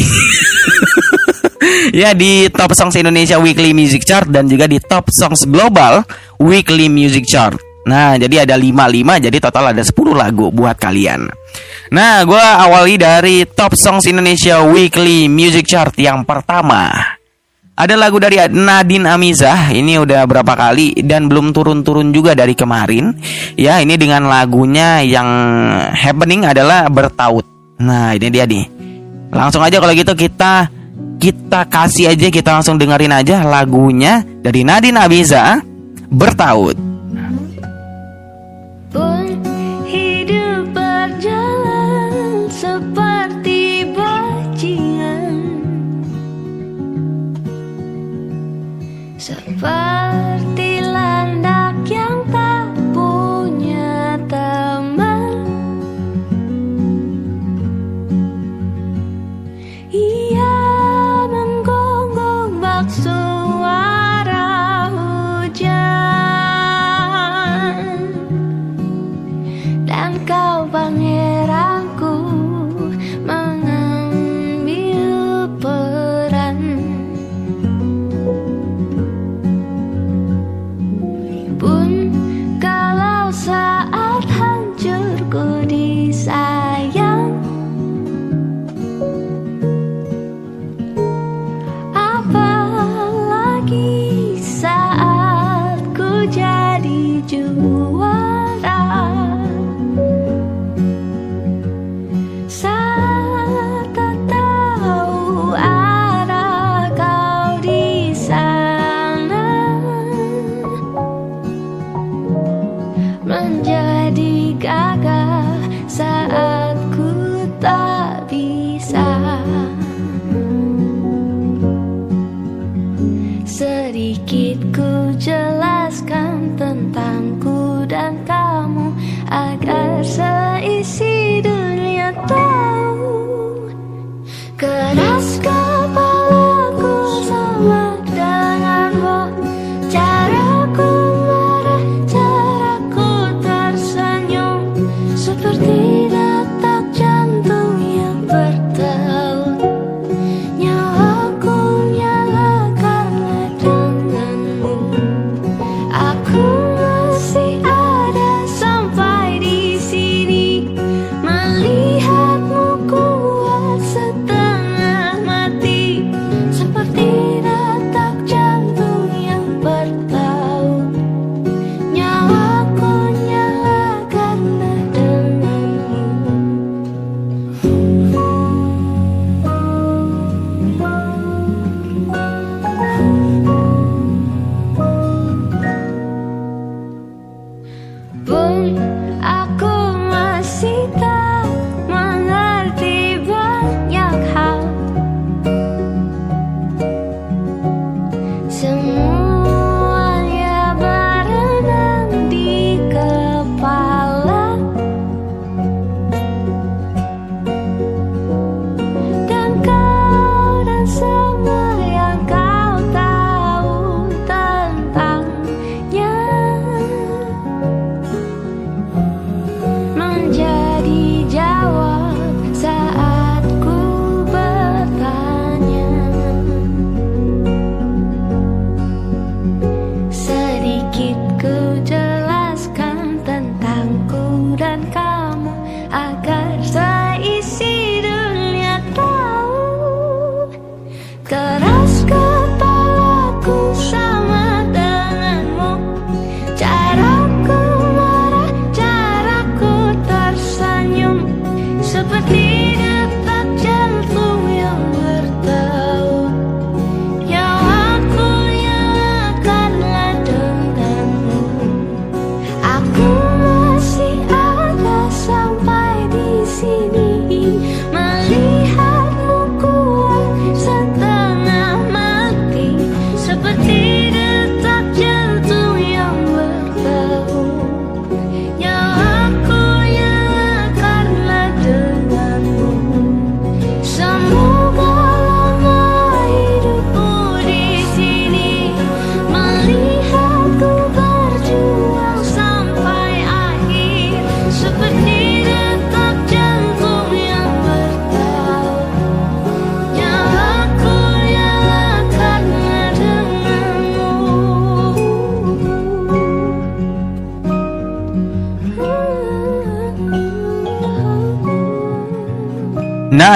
ya di Top Songs Indonesia Weekly Music Chart dan juga di Top Songs Global Weekly Music Chart. Nah, jadi ada 55 jadi total ada 10 lagu buat kalian. Nah, gue awali dari Top Songs Indonesia Weekly Music Chart yang pertama. Ada lagu dari Nadine Amizah, ini udah berapa kali dan belum turun-turun juga dari kemarin. Ya, ini dengan lagunya yang happening adalah bertaut. Nah, ini dia nih. Langsung aja kalau gitu kita kita kasih aja kita langsung dengerin aja lagunya dari Nadine Amizah bertaut.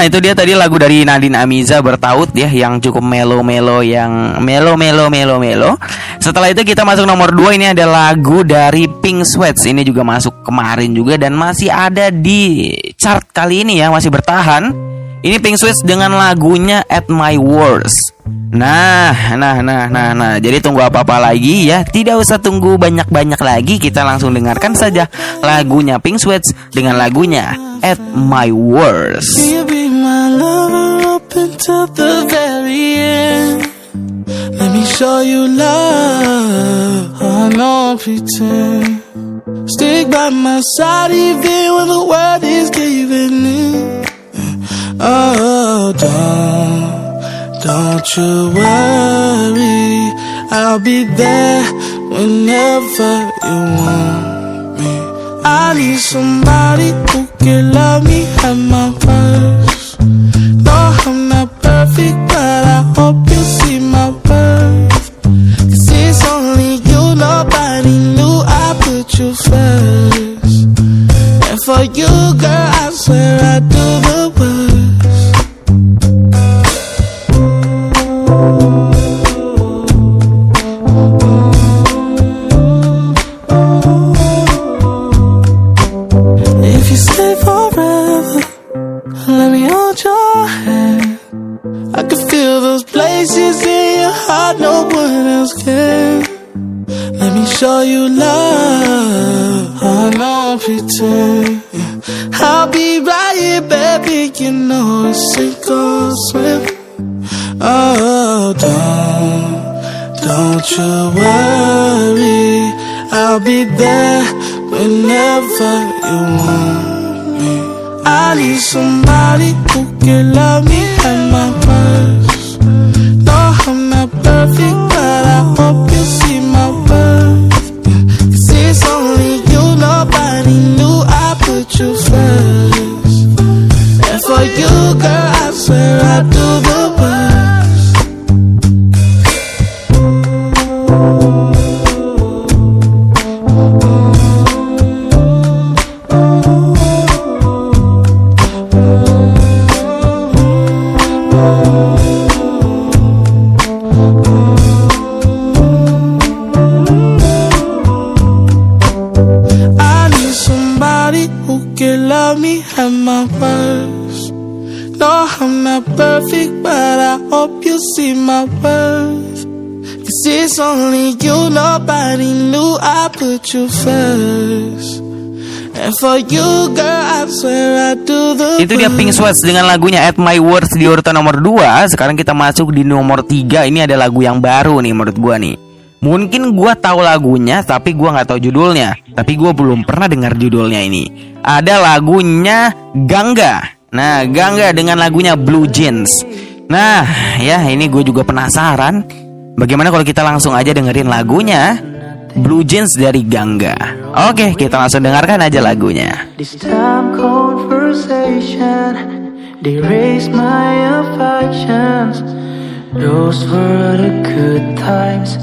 Nah itu dia tadi lagu dari Nadine Amiza bertaut ya Yang cukup melo-melo Yang melo-melo-melo-melo Setelah itu kita masuk nomor 2 Ini ada lagu dari Pink Sweats Ini juga masuk kemarin juga Dan masih ada di chart kali ini ya Masih bertahan Ini Pink Sweats dengan lagunya At My Worst Nah, nah, nah, nah, nah. Jadi tunggu apa-apa lagi ya? Tidak usah tunggu banyak-banyak lagi. Kita langsung dengarkan saja lagunya Pink Sweats dengan lagunya At My Worst. Until the very end? Let me show you love. I know I pretend. Stick by my side even when the world is giving in. Oh, don't, don't you worry. I'll be there whenever you want me. I need somebody who can love me at stay forever, let me hold your hand. I can feel those places in your heart no one else can. Let me show you love. Dia Pink Sweats dengan lagunya At My Worst di urutan nomor 2 Sekarang kita masuk di nomor 3 Ini ada lagu yang baru nih menurut gua nih Mungkin gua tahu lagunya tapi gua nggak tahu judulnya. Tapi gua belum pernah dengar judulnya ini. Ada lagunya Gangga. Nah, Gangga dengan lagunya Blue Jeans. Nah, ya ini gue juga penasaran. Bagaimana kalau kita langsung aja dengerin lagunya Blue Jeans dari Gangga. Oke, kita langsung dengarkan aja lagunya. This time conversation They raise my affections Those were the good times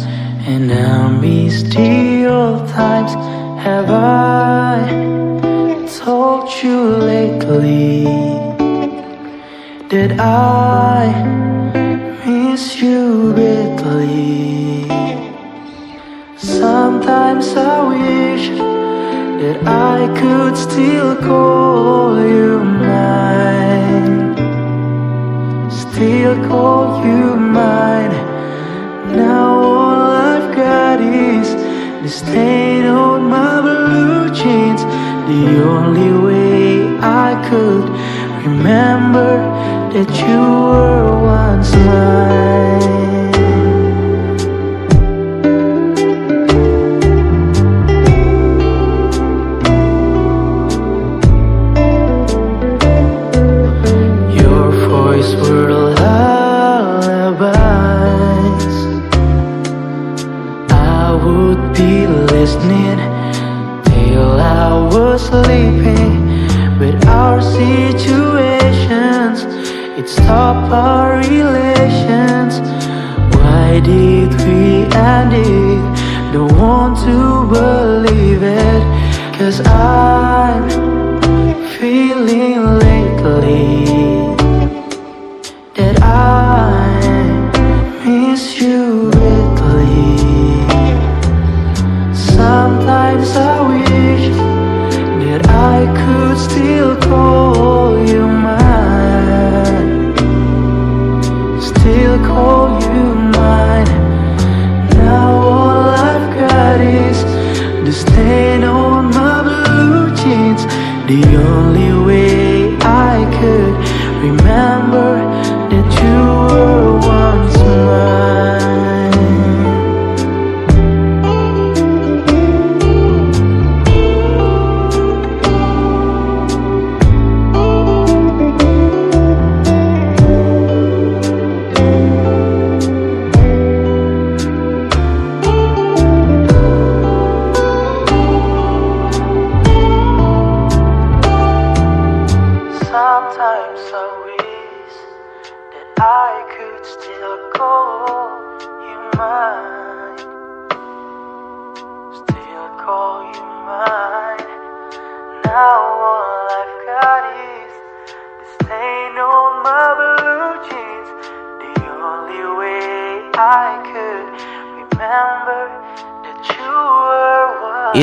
And I miss the old times Have I told you lately That I miss you badly Sometimes I wish that I could still call you mine, still call you mine. Now all I've got is the stain on my blue jeans. The only way I could remember that you were once mine. Would be listening till I was sleeping. But our situations, it stopped our relations. Why did we end it? Don't want to believe it. Cause I'm feeling lately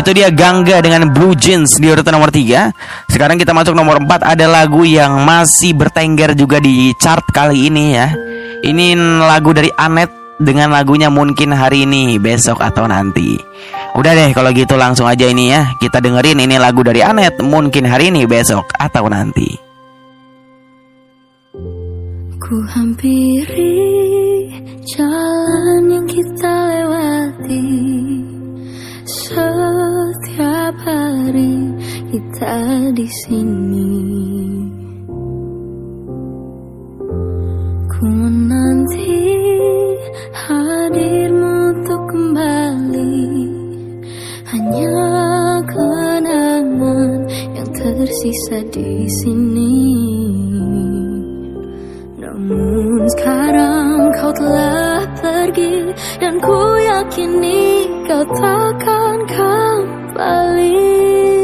itu dia Gangga dengan Blue Jeans di urutan nomor 3. Sekarang kita masuk nomor 4 ada lagu yang masih bertengger juga di chart kali ini ya. Ini lagu dari Anet dengan lagunya mungkin hari ini, besok atau nanti. Udah deh kalau gitu langsung aja ini ya. Kita dengerin ini lagu dari Anet mungkin hari ini, besok atau nanti. Ku hampiri jalan yang kita lewati. So setiap hari kita di sini. Ku menanti hadirmu untuk kembali. Hanya kenangan yang tersisa di sini. Namun sekarang kau telah pergi dan ku yakini kau takkan kembali. balik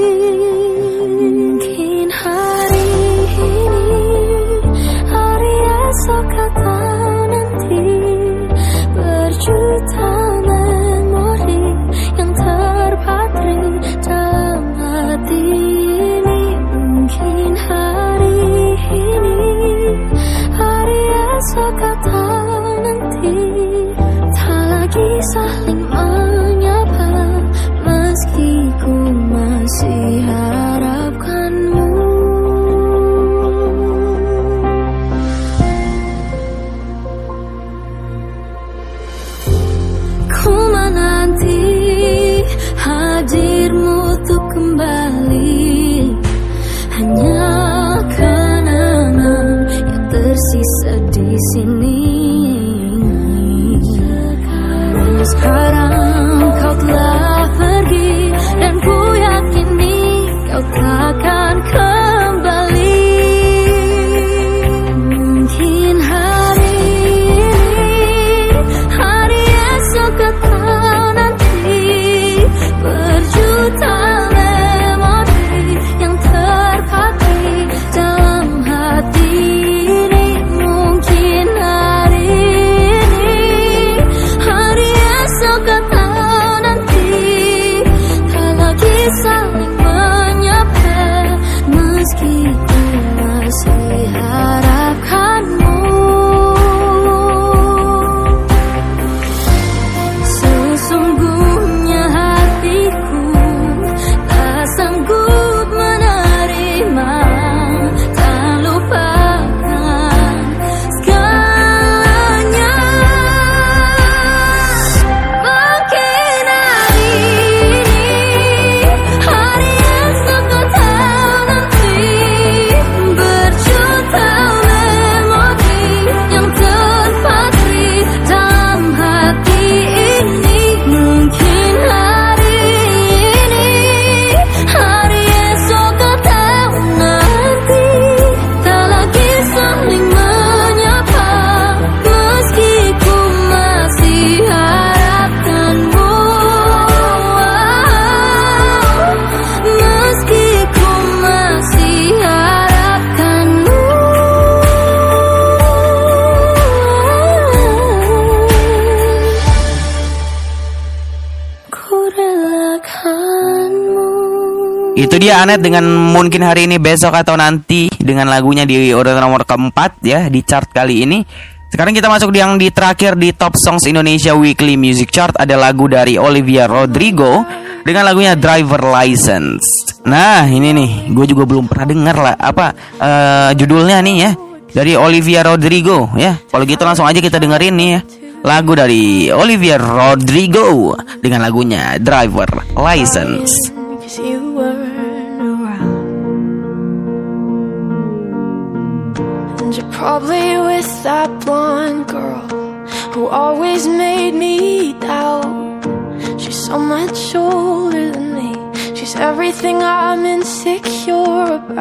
dia Anet dengan mungkin hari ini besok atau nanti dengan lagunya di urutan nomor keempat ya di chart kali ini. Sekarang kita masuk di yang di terakhir di Top Songs Indonesia Weekly Music Chart ada lagu dari Olivia Rodrigo dengan lagunya Driver License. Nah ini nih, gue juga belum pernah dengar lah apa uh, judulnya nih ya dari Olivia Rodrigo ya. Kalau gitu langsung aja kita dengerin nih ya lagu dari Olivia Rodrigo dengan lagunya Driver License.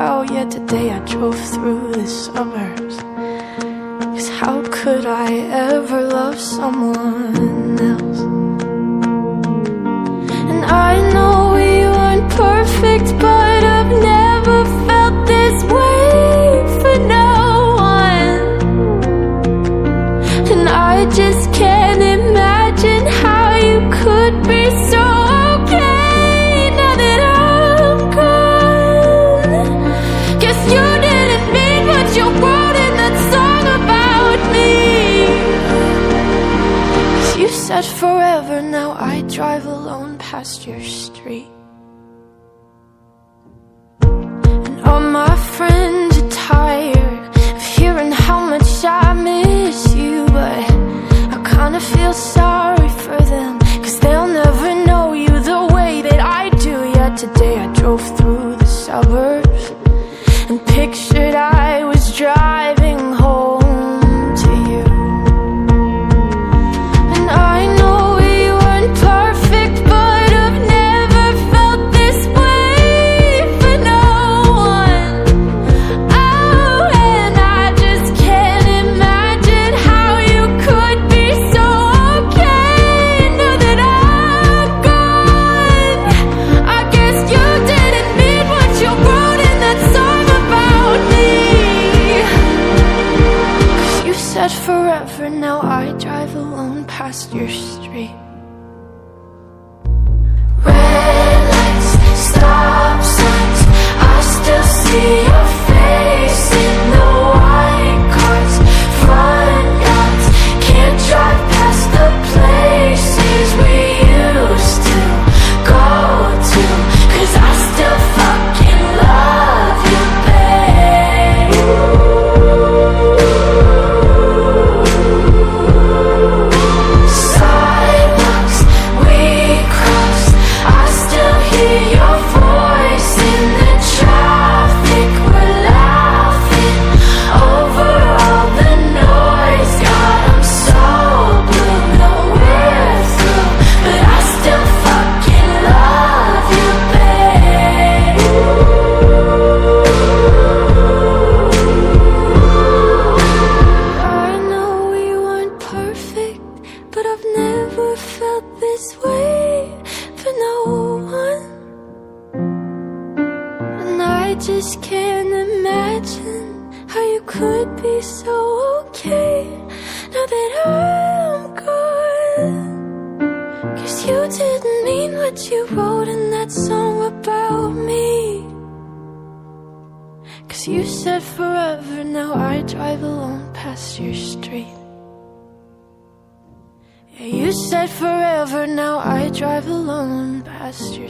About. Yet today I drove through the suburbs. Cause how could I ever love someone else? And I know we weren't perfect, but your street.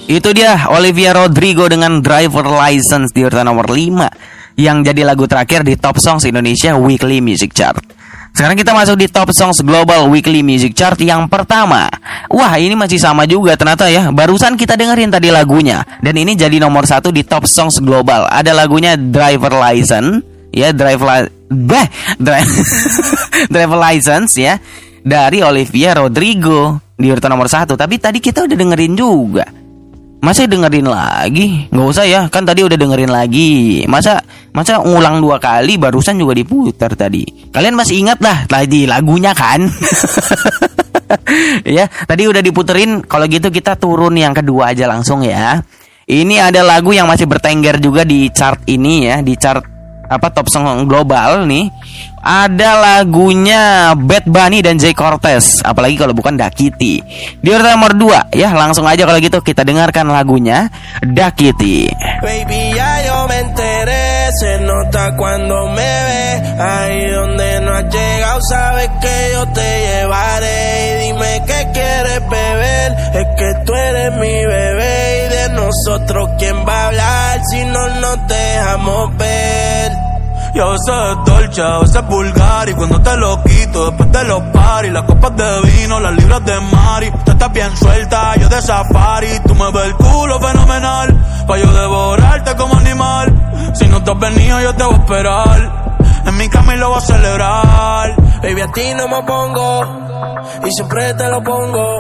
Itu dia Olivia Rodrigo dengan Driver License di urutan nomor 5 yang jadi lagu terakhir di Top Songs Indonesia Weekly Music Chart. Sekarang kita masuk di Top Songs Global Weekly Music Chart yang pertama. Wah, ini masih sama juga ternyata ya. Barusan kita dengerin tadi lagunya dan ini jadi nomor satu di Top Songs Global. Ada lagunya Driver License, ya Driver Dri- Driver License ya dari Olivia Rodrigo di urutan nomor satu. Tapi tadi kita udah dengerin juga. Masa dengerin lagi? Nggak usah ya, kan tadi udah dengerin lagi. Masa masa ngulang dua kali barusan juga diputar tadi. Kalian masih ingat lah tadi lagunya kan? ya, tadi udah diputerin. Kalau gitu kita turun yang kedua aja langsung ya. Ini ada lagu yang masih bertengger juga di chart ini ya, di chart apa top song global nih. Ada lagunya Bad Bunny dan Jay Cortez, apalagi kalau bukan Dakiti. Di urutan nomor 2 ya, langsung aja kalau gitu kita dengarkan lagunya Dakiti. Baby, ya yo me enteré, se nota cuando me ve. Ahí donde no has llegado, sabes que yo te llevaré. Y dime qué quieres beber, es que tú eres mi bebé. Y de nosotros, ¿quién va a hablar si no nos dejamos ver? Y a veces es dolce, a veces es vulgar Y cuando te lo quito después de los paris Las copas de vino, las libras de mari Tú estás bien suelta, yo de safari Tú me ves el culo fenomenal Pa' yo devorarte como animal Si no te has venido yo te voy a esperar En mi cama lo voy a celebrar. Baby, a ti no me pongo Y siempre te lo pongo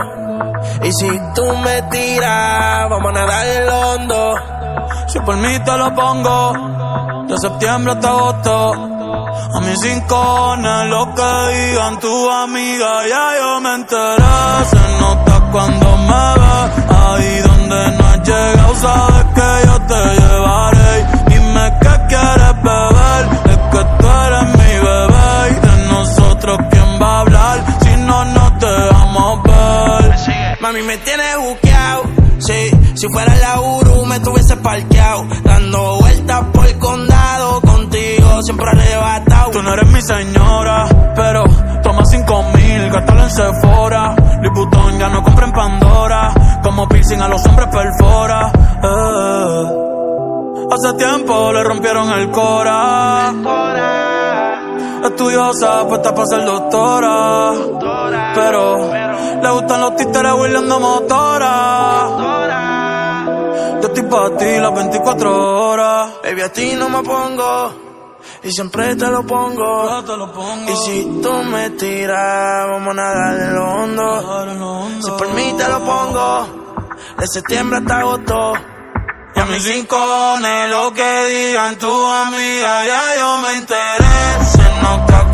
Y si tú me tiras Vamos a nadar el hondo Si por mí te lo pongo de septiembre hasta agosto. A mis rincones, lo que digan tu amiga, ya yo me enteré. Se nota cuando me ve, ahí donde no has llegado, sabes que yo te llevaré. Dime qué quieres beber, es que tú eres mi bebé. Y de nosotros, ¿quién va a hablar si no nos dejamos ver? Mami, me tienes sí. Si fuera la Uru, me tuviese parqueado. Dando vueltas por el condado, contigo siempre arrebatado. Tú no eres mi señora, pero toma cinco mil, gástalo en Sephora. Liputón ya no compra en Pandora, como piercing a los hombres perfora. Eh. Hace tiempo le rompieron el cora. Estudiosa, puesta para ser doctora. Pero le gustan los títeres huirleando motora. Yo estoy para ti las 24 horas. Baby, a ti no me pongo. Y siempre te lo pongo. Yo te lo pongo. Y si tú me tiras, vamos a nadar en lo hondo. Si por mí te lo pongo. De septiembre hasta agosto. Y a mis rincones, lo que digan tu amiga, ya yo me enteré. Se nota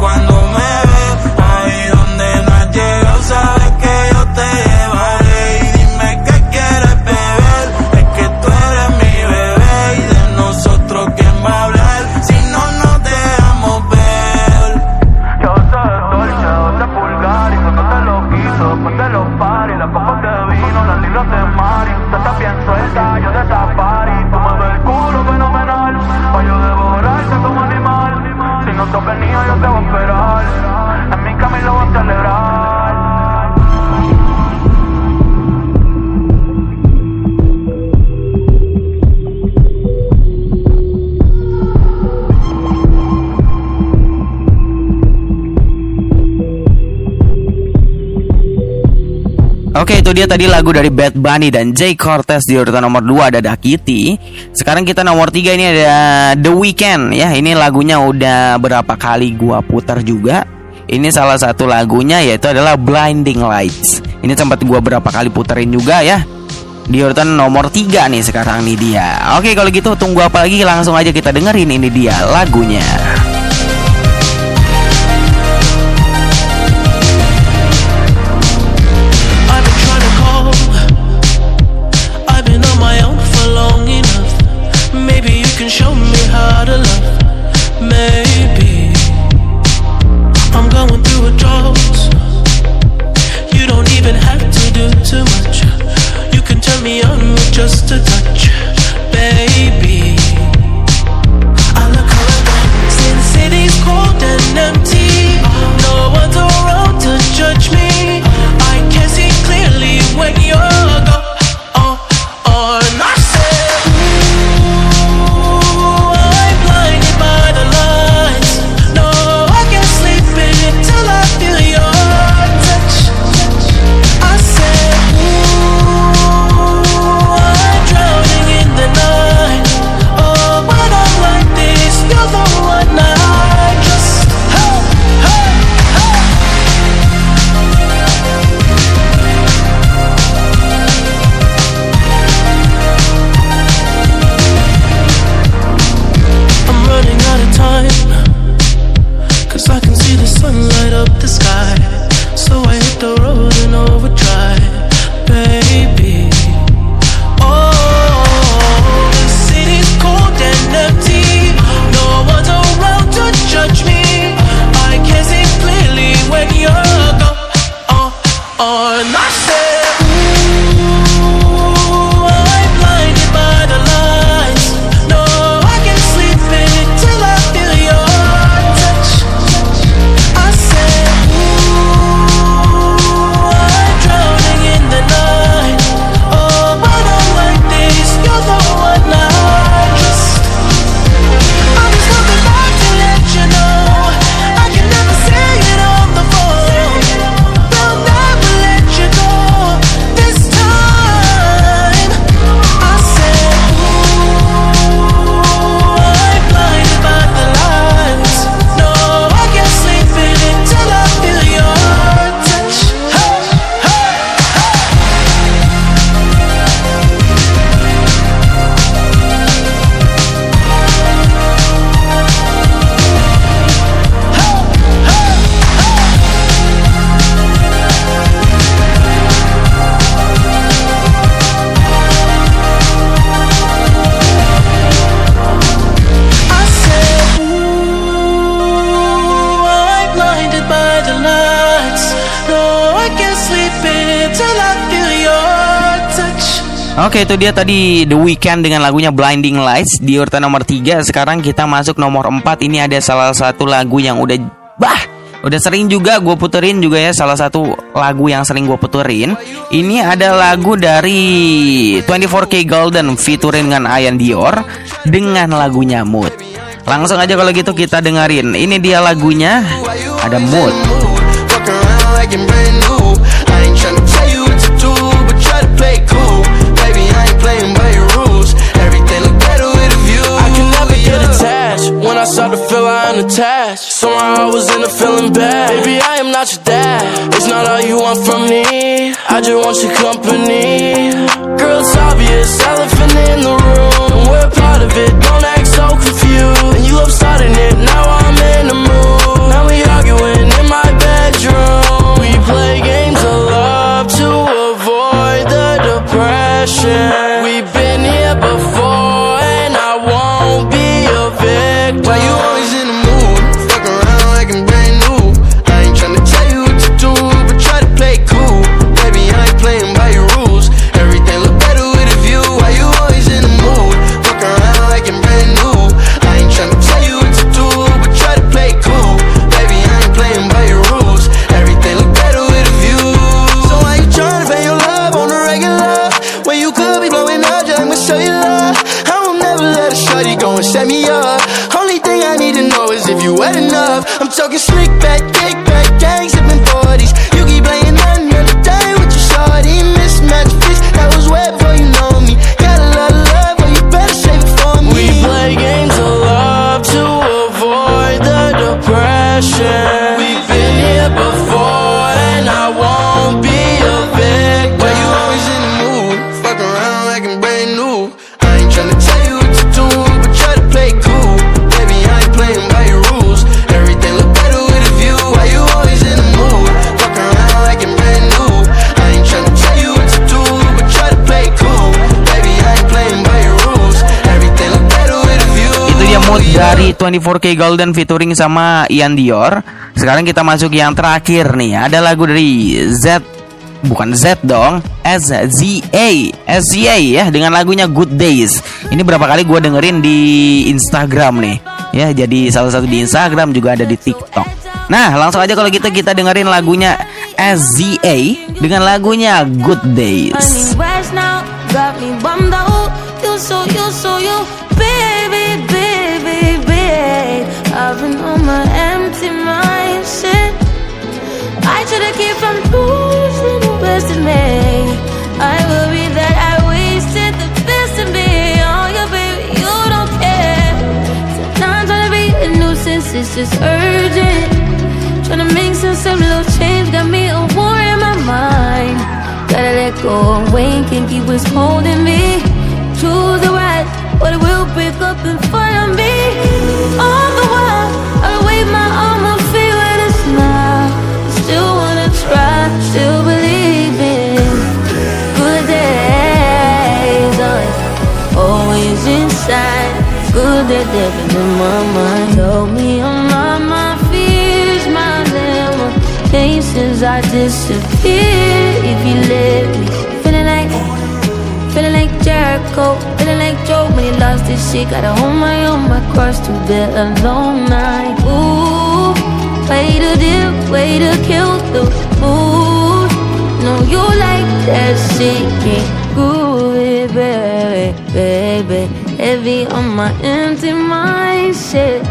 itu dia tadi lagu dari Bad Bunny dan Jay Cortez di urutan nomor 2 ada Dakiti Sekarang kita nomor 3 ini ada The Weeknd. Ya Ini lagunya udah berapa kali gua putar juga. Ini salah satu lagunya yaitu adalah Blinding Lights. Ini sempat gua berapa kali puterin juga ya. Di urutan nomor 3 nih sekarang nih dia. Oke kalau gitu tunggu apa lagi? Langsung aja kita dengerin ini dia lagunya Oke itu dia tadi The Weeknd dengan lagunya Blinding Lights di urutan nomor 3 Sekarang kita masuk nomor 4 Ini ada salah satu lagu yang udah Bah Udah sering juga gue puterin juga ya. Salah satu lagu yang sering gue puterin. Ini ada lagu dari 24K Golden Featuring dengan Ian Dior Dengan lagunya Mood. Langsung aja kalau gitu kita dengerin. Ini dia lagunya Ada Mood unattached. Somehow I was in a feeling bad. Baby, I am not your dad. It's not all you want from me. I just want your company. Girl, it's obvious, elephant in the room. Talking slick back, 24K Golden featuring sama Ian Dior. Sekarang kita masuk yang terakhir nih. Ada lagu dari Z bukan Z dong, S Z A S Z A ya dengan lagunya Good Days. Ini berapa kali gue dengerin di Instagram nih. Ya, jadi salah satu di Instagram juga ada di TikTok. Nah, langsung aja kalau gitu kita dengerin lagunya SZA dengan lagunya Good Days. Just urgent. Trying to make sense of little change, got me a war in my mind. Gotta let go of Wayne, can't keep what's holding me. Choose the right, but it will break up in front of me. All the while, I wave my arm, I feel with a smile. Still wanna try, still believe in good days. Always inside, good that they've been in my mind. Told me I'm limitations. I disappear if you let me. Feeling like. Feeling like Jericho, feeling like Joe when he lost his shit. Gotta hold my own, my cross to bear a long night. Ooh, way to dip, way to kill the mood. No, you like that shit, can't groove it, baby, baby. Heavy on my empty mindset.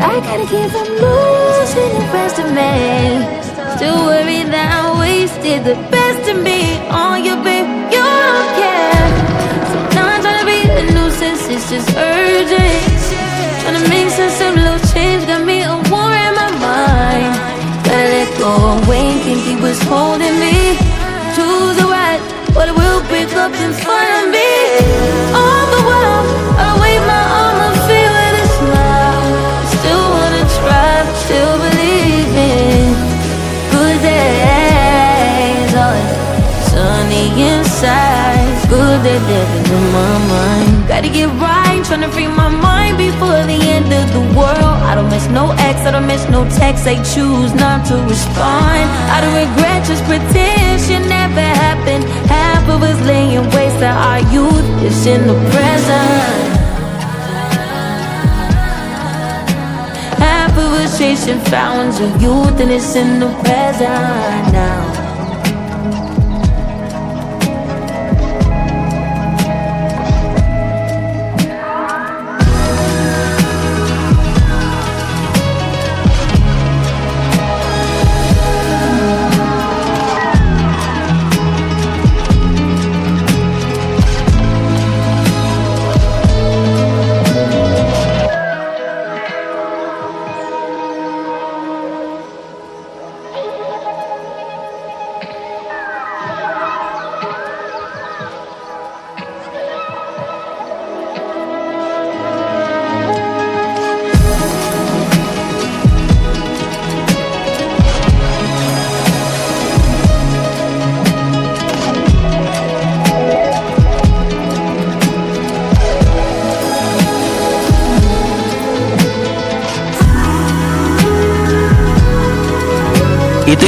I gotta keep from losing the rest of me. Still worry that I wasted the best of me oh, on you, babe. You don't care. So now I'm trying to be a nuisance, it's just urgent. Trying to make sense of little change, got me a war in my mind. Gotta let go Wayne, can't keep what's holding me. Choose the right, but it will break up in front of me. All sunny good that living in my mind. Gotta get right, tryna free my mind before the end of the world. I don't miss no ex, I don't miss no text. I choose not to respond. I don't regret, just pretend shit never happened. Half of us laying waste that our youth is in the present. Half of us chasing fountains of youth and it's in the present now.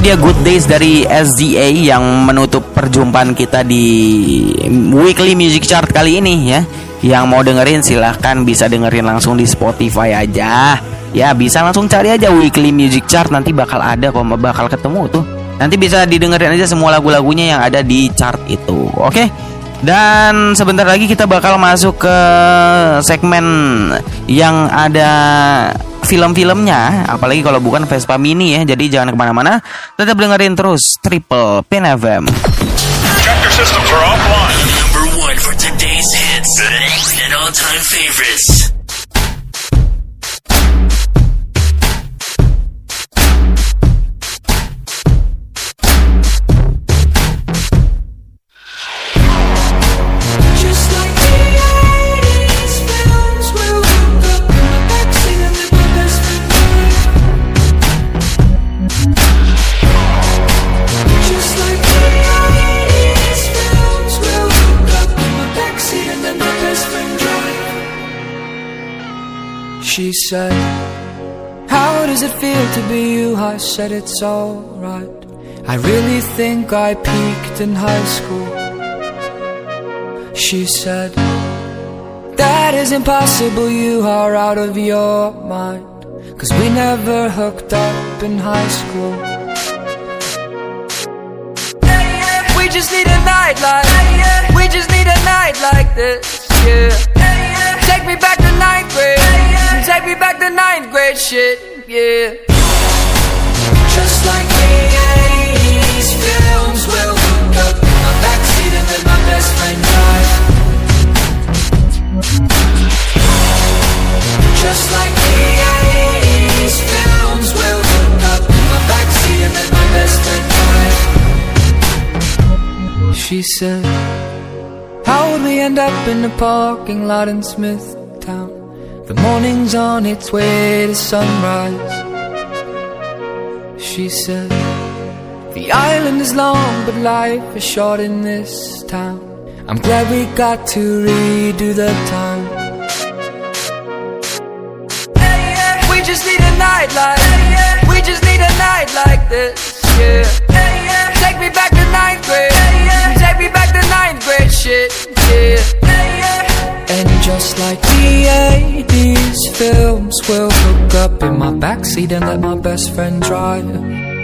Dia Good Days dari SZA yang menutup perjumpaan kita di Weekly Music Chart kali ini ya. Yang mau dengerin silahkan bisa dengerin langsung di Spotify aja. Ya bisa langsung cari aja Weekly Music Chart nanti bakal ada kok bakal ketemu tuh. Nanti bisa didengerin aja semua lagu-lagunya yang ada di chart itu. Oke. Dan sebentar lagi kita bakal masuk ke segmen yang ada film-filmnya apalagi kalau bukan Vespa Mini ya jadi jangan ke mana-mana tetap dengerin terus Triple Pin FM Chapter systems are offline. Number one for today's hits and all-time favorites. She said, How does it feel to be you? I said, It's alright. I really think I peaked in high school. She said, That is impossible, you are out of your mind. Cause we never hooked up in high school. We just need a night like We just need a night like this, yeah. Take me back to ninth grade. Take me back to ninth grade shit, yeah. Just like the 80s films we woke up my backseat and let my best friend drive. Just like the 80s films we woke up my backseat and let my best friend drive. She said, How would we end up in the parking lot in Smithtown? The morning's on its way to sunrise. She said, The island is long, but life is short in this town. I'm glad we got to redo the time. Backseat and let my best friend drive.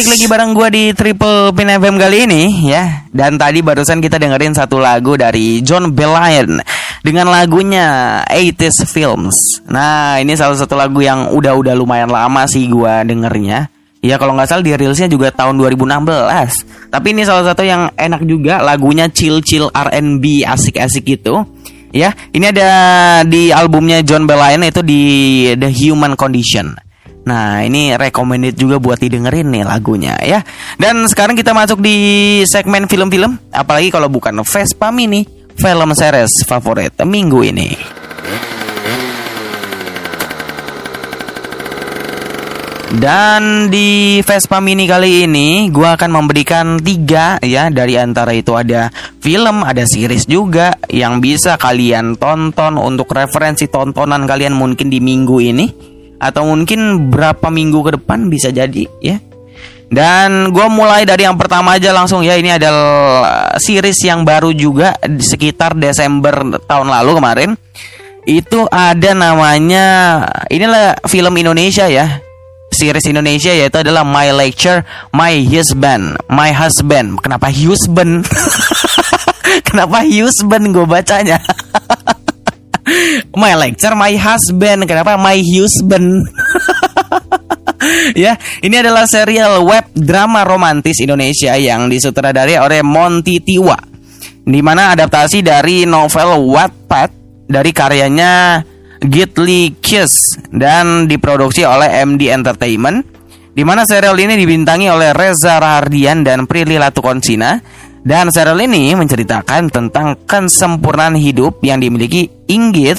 Balik lagi bareng gua di Triple Pin FM kali ini ya. Dan tadi barusan kita dengerin satu lagu dari John Belayan dengan lagunya 80s Films. Nah, ini salah satu lagu yang udah-udah lumayan lama sih gua dengernya. Ya kalau nggak salah rilisnya juga tahun 2016. Tapi ini salah satu yang enak juga lagunya chill-chill R&B asik-asik gitu. Ya, ini ada di albumnya John Belayan itu di The Human Condition. Nah ini recommended juga buat didengerin nih lagunya ya. Dan sekarang kita masuk di segmen film-film Apalagi kalau bukan Vespa Mini Film series favorit minggu ini. Dan di Vespa Mini kali ini gue akan memberikan tiga ya. Dari antara itu ada film, ada series juga Yang bisa kalian tonton untuk referensi tontonan kalian mungkin di minggu ini atau mungkin berapa minggu ke depan bisa jadi ya. Dan gue mulai dari yang pertama aja langsung ya ini adalah series yang baru juga sekitar Desember tahun lalu kemarin. Itu ada namanya inilah film Indonesia ya. Series Indonesia yaitu adalah My Lecture, My Husband, My Husband. Kenapa husband? Kenapa husband gue bacanya? my lecture my husband. Kenapa? My husband. Ya ini adalah serial web drama romantis Indonesia yang disutradarai oleh Monty Tiwa di mana adaptasi dari novel Wattpad dari karyanya Gitli Kiss dan diproduksi oleh MD Entertainment di mana serial ini dibintangi oleh Reza Rahardian dan Prilly Latukonsina dan serial ini menceritakan tentang kesempurnaan hidup yang dimiliki Inggit.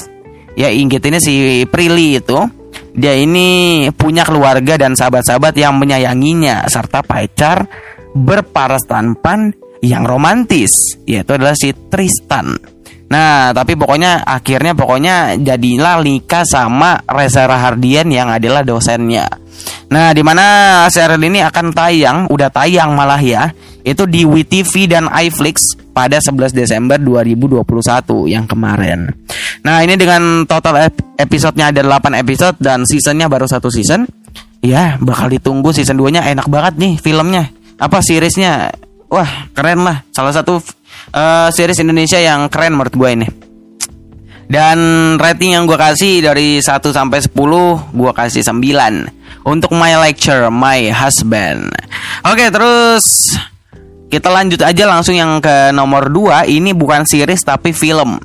Ya Inggit ini si Prilly itu. Dia ini punya keluarga dan sahabat-sahabat yang menyayanginya serta pacar berparas tampan yang romantis, yaitu adalah si Tristan. Nah, tapi pokoknya akhirnya pokoknya jadilah nikah sama Reza Rahardian yang adalah dosennya. Nah, di mana serial ini akan tayang, udah tayang malah ya itu di WeTV dan iFlix pada 11 Desember 2021 yang kemarin. Nah, ini dengan total ep episodenya ada 8 episode dan seasonnya baru satu season. Ya, bakal ditunggu season 2-nya enak banget nih filmnya. Apa seriesnya? Wah, keren lah. Salah satu uh, series Indonesia yang keren menurut gue ini. Dan rating yang gue kasih dari 1 sampai 10 gue kasih 9 Untuk my lecture, my husband Oke terus kita lanjut aja langsung yang ke nomor 2 Ini bukan series tapi film.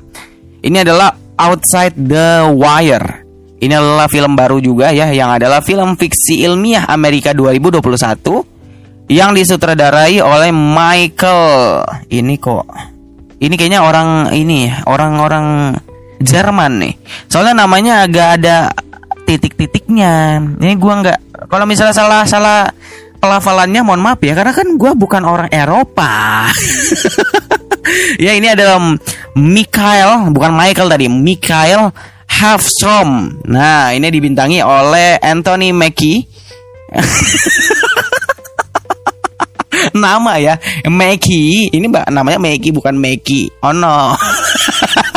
Ini adalah Outside the Wire. Ini adalah film baru juga ya Yang adalah film fiksi ilmiah Amerika 2021 Yang disutradarai oleh Michael Ini kok Ini kayaknya orang ini Orang-orang Jerman nih. Soalnya namanya agak ada titik-titiknya. Ini gua nggak Kalau misalnya salah-salah pelafalannya mohon maaf ya karena kan gue bukan orang Eropa. ya ini adalah Mikael bukan Michael tadi Mikael Halfstrom. Nah ini dibintangi oleh Anthony Mackie. Nama ya Mackie ini mbak namanya Mackie bukan Mackie. Oh no.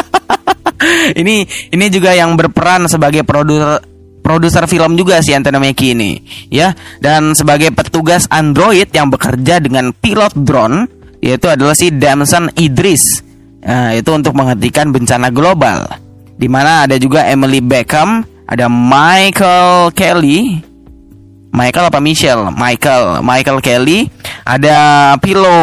ini ini juga yang berperan sebagai produser produser film juga si Anthony Mackie ini ya. Dan sebagai petugas android yang bekerja dengan pilot drone yaitu adalah si Damson Idris. Nah, itu untuk menghentikan bencana global. Di mana ada juga Emily Beckham ada Michael Kelly Michael apa Michelle? Michael Michael Kelly ada Pilo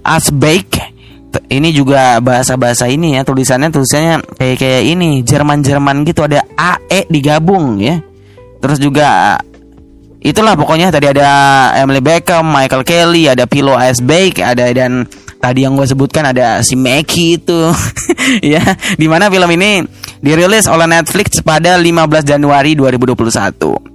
Asbeck. Ini juga bahasa-bahasa ini ya tulisannya tulisannya kayak kayak ini Jerman-Jerman gitu ada AE digabung ya. Terus juga itulah pokoknya tadi ada Emily Beckham, Michael Kelly, ada Pilo Asbeck, ada dan tadi yang gue sebutkan ada si Mackie itu. Ya di mana film ini dirilis oleh Netflix pada 15 Januari 2021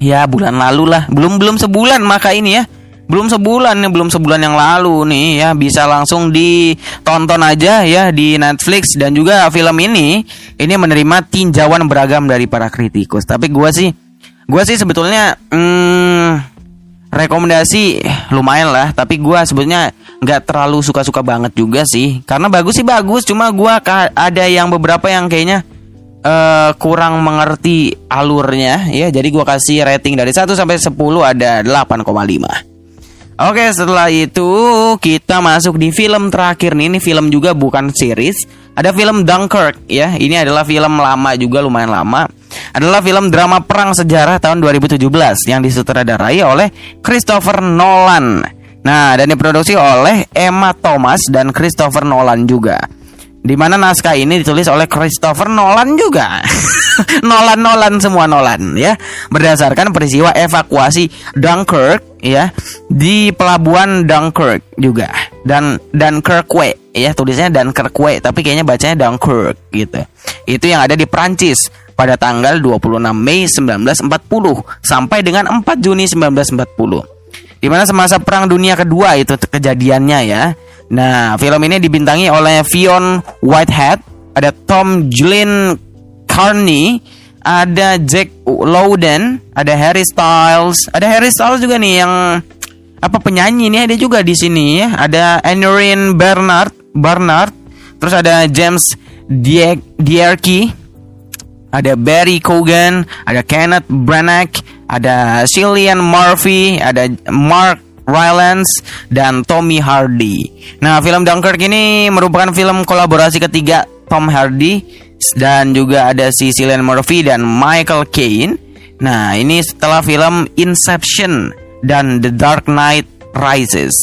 ya bulan lalu lah. Belum belum sebulan maka ini ya belum sebulan nih belum sebulan yang lalu nih ya. Bisa langsung ditonton aja ya di Netflix. Dan juga film ini ini menerima tinjauan beragam dari para kritikus. Tapi gue sih gue sih sebetulnya hmm, rekomendasi lumayan lah. Tapi gue sebetulnya nggak terlalu suka-suka banget juga sih. Karena bagus sih bagus. Cuma gue ada yang beberapa yang kayaknya eh, kurang mengerti alurnya ya. Jadi gua kasih rating dari 1 sampai 10 ada 8,5. Oke, setelah itu kita masuk di film terakhir nih. Ini film juga bukan series. Ada film Dunkirk ya. Ini adalah film lama juga lumayan lama. Adalah film drama perang sejarah tahun 2017 yang disutradarai oleh Christopher Nolan. Nah, dan diproduksi oleh Emma Thomas dan Christopher Nolan juga. Di mana naskah ini ditulis oleh Christopher Nolan juga. Nolan Nolan semua Nolan ya. Berdasarkan peristiwa evakuasi Dunkirk ya di pelabuhan Dunkirk juga dan Dunkirkwe ya tulisnya Dunkirkwe tapi kayaknya bacanya Dunkirk gitu. Itu yang ada di Prancis pada tanggal 26 Mei 1940 sampai dengan 4 Juni 1940. Di mana semasa Perang Dunia Kedua itu kejadiannya ya. Nah, film ini dibintangi oleh Fionn Whitehead, ada Tom Glenn Carney, ada Jack Lowden, ada Harry Styles, ada Harry Styles juga nih yang apa penyanyi ini ada juga di sini ya. Ada Anurine Bernard, Bernard, terus ada James Die Dierke, ada Barry Cogan, ada Kenneth Branagh, ada Cillian Murphy, ada Mark Rylance dan Tommy Hardy. Nah, film Dunkirk ini merupakan film kolaborasi ketiga Tom Hardy dan juga ada si Cillian Murphy dan Michael Caine. Nah, ini setelah film Inception dan The Dark Knight Rises.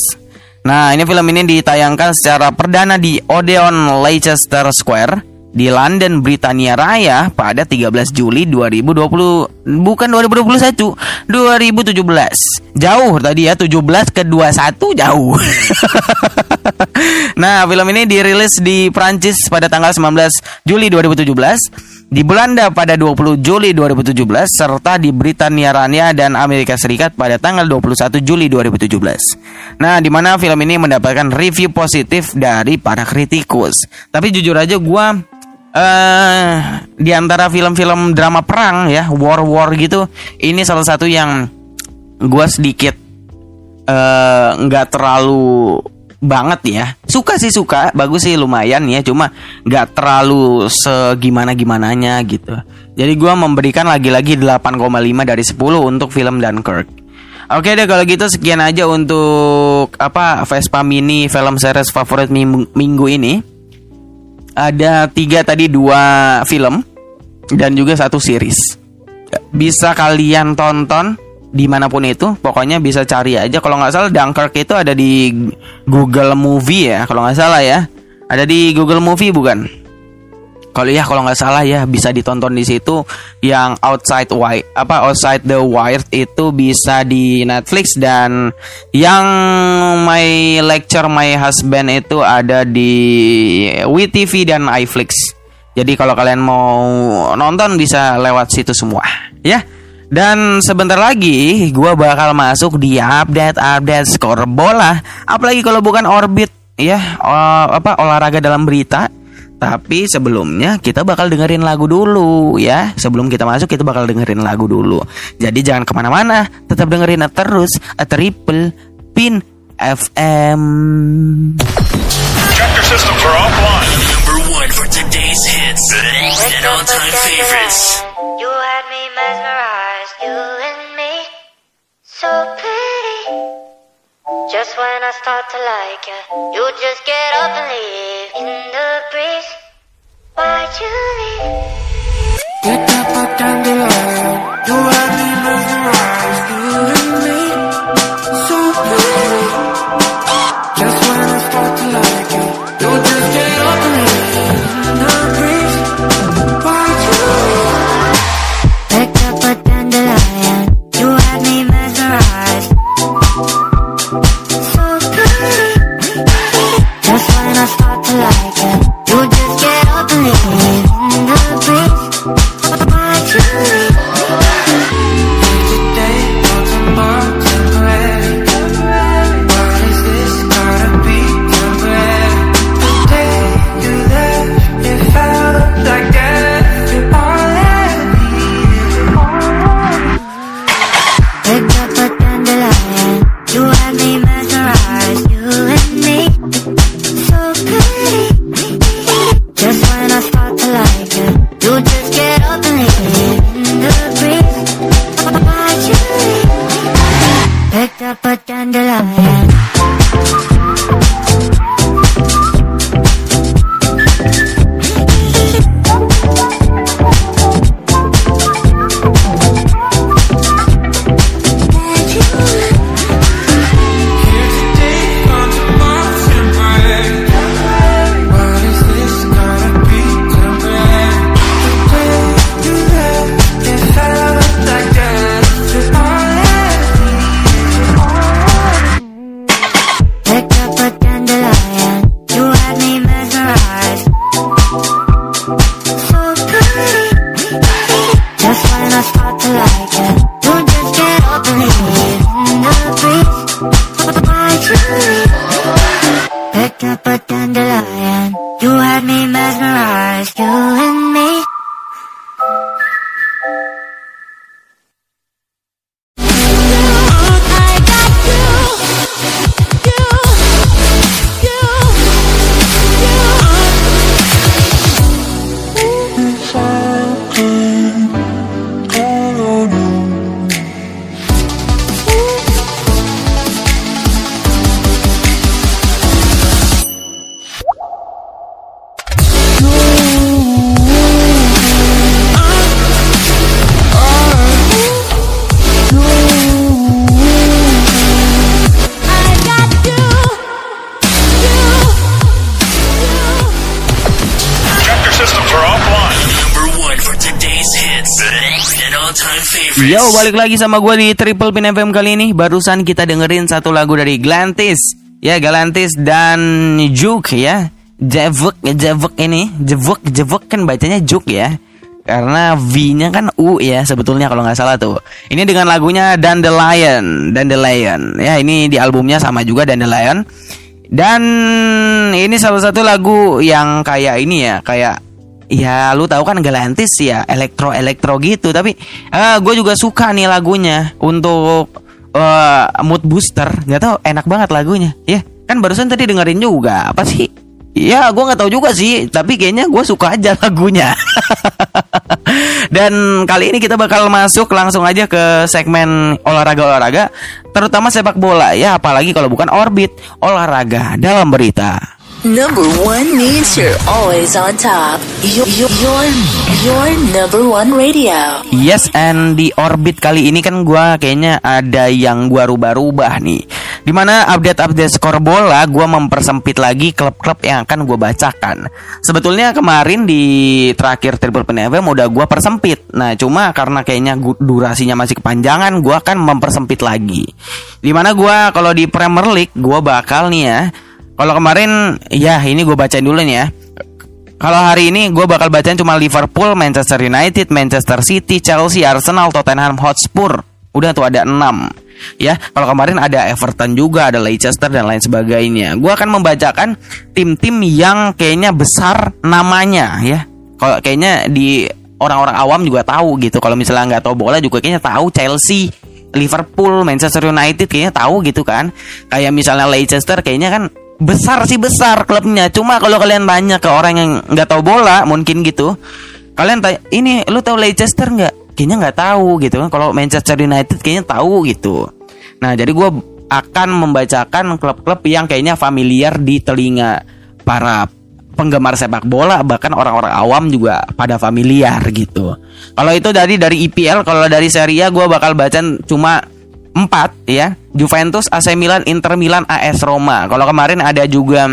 Nah, ini film ini ditayangkan secara perdana di Odeon Leicester Square di London, Britania Raya pada 13 Juli 2020 bukan 2021, 2017. Jauh tadi ya 17 ke 21 jauh. nah, film ini dirilis di Prancis pada tanggal 19 Juli 2017, di Belanda pada 20 Juli 2017 serta di Britania Raya dan Amerika Serikat pada tanggal 21 Juli 2017. Nah, di mana film ini mendapatkan review positif dari para kritikus. Tapi jujur aja gua eh di antara film-film drama perang ya, war-war gitu, ini salah satu yang gua sedikit eh, nggak terlalu banget ya. Suka sih suka, bagus sih lumayan ya, cuma nggak terlalu segimana gimananya gitu. Jadi gua memberikan lagi-lagi 8,5 dari 10 untuk film Dunkirk. Oke deh kalau gitu sekian aja untuk apa Vespa Mini film series favorit minggu, minggu ini. Ada tiga tadi dua film dan juga satu series. Bisa kalian tonton di mana pun itu, pokoknya bisa cari aja. Kalau nggak salah Dunkirk itu ada di Google Movie ya, kalau nggak salah ya. Ada di Google Movie bukan? Kalau ya kalau nggak salah ya bisa ditonton di situ yang outside wire apa outside the wire itu bisa di Netflix dan yang my lecture my husband itu ada di WeTV dan iFlix. Jadi kalau kalian mau nonton bisa lewat situ semua ya. Dan sebentar lagi gua bakal masuk di update-update skor bola. Apalagi kalau bukan orbit ya o- apa olahraga dalam berita. Tapi sebelumnya kita bakal dengerin lagu dulu ya Sebelum kita masuk kita bakal dengerin lagu dulu Jadi jangan ke mana-mana Tetap dengerin terus A Triple Pin FM Check your systems are offline. Number one for today's hits and all-time favorites. You had me mesmerized, you and me, so pretty. Just when I start to like you, you just get up and leave in the breeze. Why'd you leave? Pick up a dandelion, you had me mesmerized, but then Why'd you leave? Picked up a lagi sama gue di Triple Pin FM kali ini. Barusan kita dengerin satu lagu dari Galantis. Ya, Galantis dan Juk ya. Jevuk, Jevuk ini. Jevuk, Jevuk kan bacanya Juk ya. Karena V-nya kan U ya sebetulnya kalau nggak salah tuh. Ini dengan lagunya Dandelion, Dandelion. Ya, ini di albumnya sama juga Dandelion. Dan ini salah satu lagu yang kayak ini ya, kayak ya lu tahu kan Galantis ya, elektro elektro gitu. Tapi gue juga suka nih lagunya untuk eh, mood booster. Gak tau enak banget lagunya. Ya kan barusan tadi dengerin juga apa sih? Ya gue nggak tahu juga sih, tapi kayaknya gue suka aja lagunya. Dan kali ini kita bakal masuk langsung aja ke segmen olahraga-olahraga, terutama sepak bola ya, apalagi kalau bukan orbit olahraga dalam berita. Number one means you're always on top. Your, your, your, your number one radio. Yes, and di orbit kali ini kan gua kayaknya ada yang gua rubah-rubah nih. Di mana update-update skor bola gua mempersempit lagi klub-klub yang akan gua bacakan. Sebetulnya kemarin di terakhir Triple Pin FM udah gua persempit. Nah, cuma karena kayaknya durasinya masih kepanjangan, gua akan mempersempit lagi. Di mana gua kalau di Premier League gua bakal nih ya. Kalau kemarin ya ini gue bacain dulu nih ya. Kalau hari ini gue bakal bacain cuma Liverpool, Manchester United, Manchester City, Chelsea, Arsenal, Tottenham Hotspur. Udah tuh ada 6 Ya, kalau kemarin ada Everton juga, ada Leicester dan lain sebagainya. Gue akan membacakan tim-tim yang kayaknya besar namanya ya. Kalau kayaknya di orang-orang awam juga tahu gitu. Kalau misalnya nggak tahu bola juga kayaknya tahu Chelsea, Liverpool, Manchester United kayaknya tahu gitu kan. Kayak misalnya Leicester kayaknya kan besar sih besar klubnya. Cuma kalau kalian tanya ke orang yang nggak tahu bola mungkin gitu. Kalian tanya, ini lu tahu Leicester nggak? Kayaknya nggak tahu gitu kan. Kalau Manchester United kayaknya tahu gitu. Nah jadi gue akan membacakan klub-klub yang kayaknya familiar di telinga para penggemar sepak bola bahkan orang-orang awam juga pada familiar gitu. Kalau itu dari dari IPL, kalau dari Serie A gue bakal baca cuma empat ya. Juventus, AC Milan, Inter Milan, AS Roma. Kalau kemarin ada juga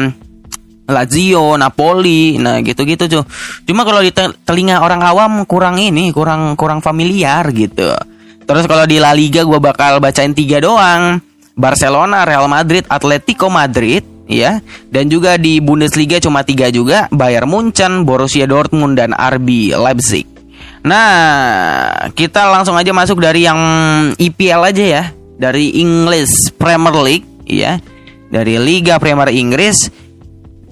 Lazio, Napoli, nah gitu-gitu cuy. Cuma kalau di te- telinga orang awam kurang ini, kurang kurang familiar gitu. Terus kalau di La Liga gue bakal bacain tiga doang. Barcelona, Real Madrid, Atletico Madrid, ya. Dan juga di Bundesliga cuma tiga juga, Bayern Munchen, Borussia Dortmund dan RB Leipzig. Nah, kita langsung aja masuk dari yang IPL aja ya, dari English Premier League, ya, dari Liga Premier Inggris.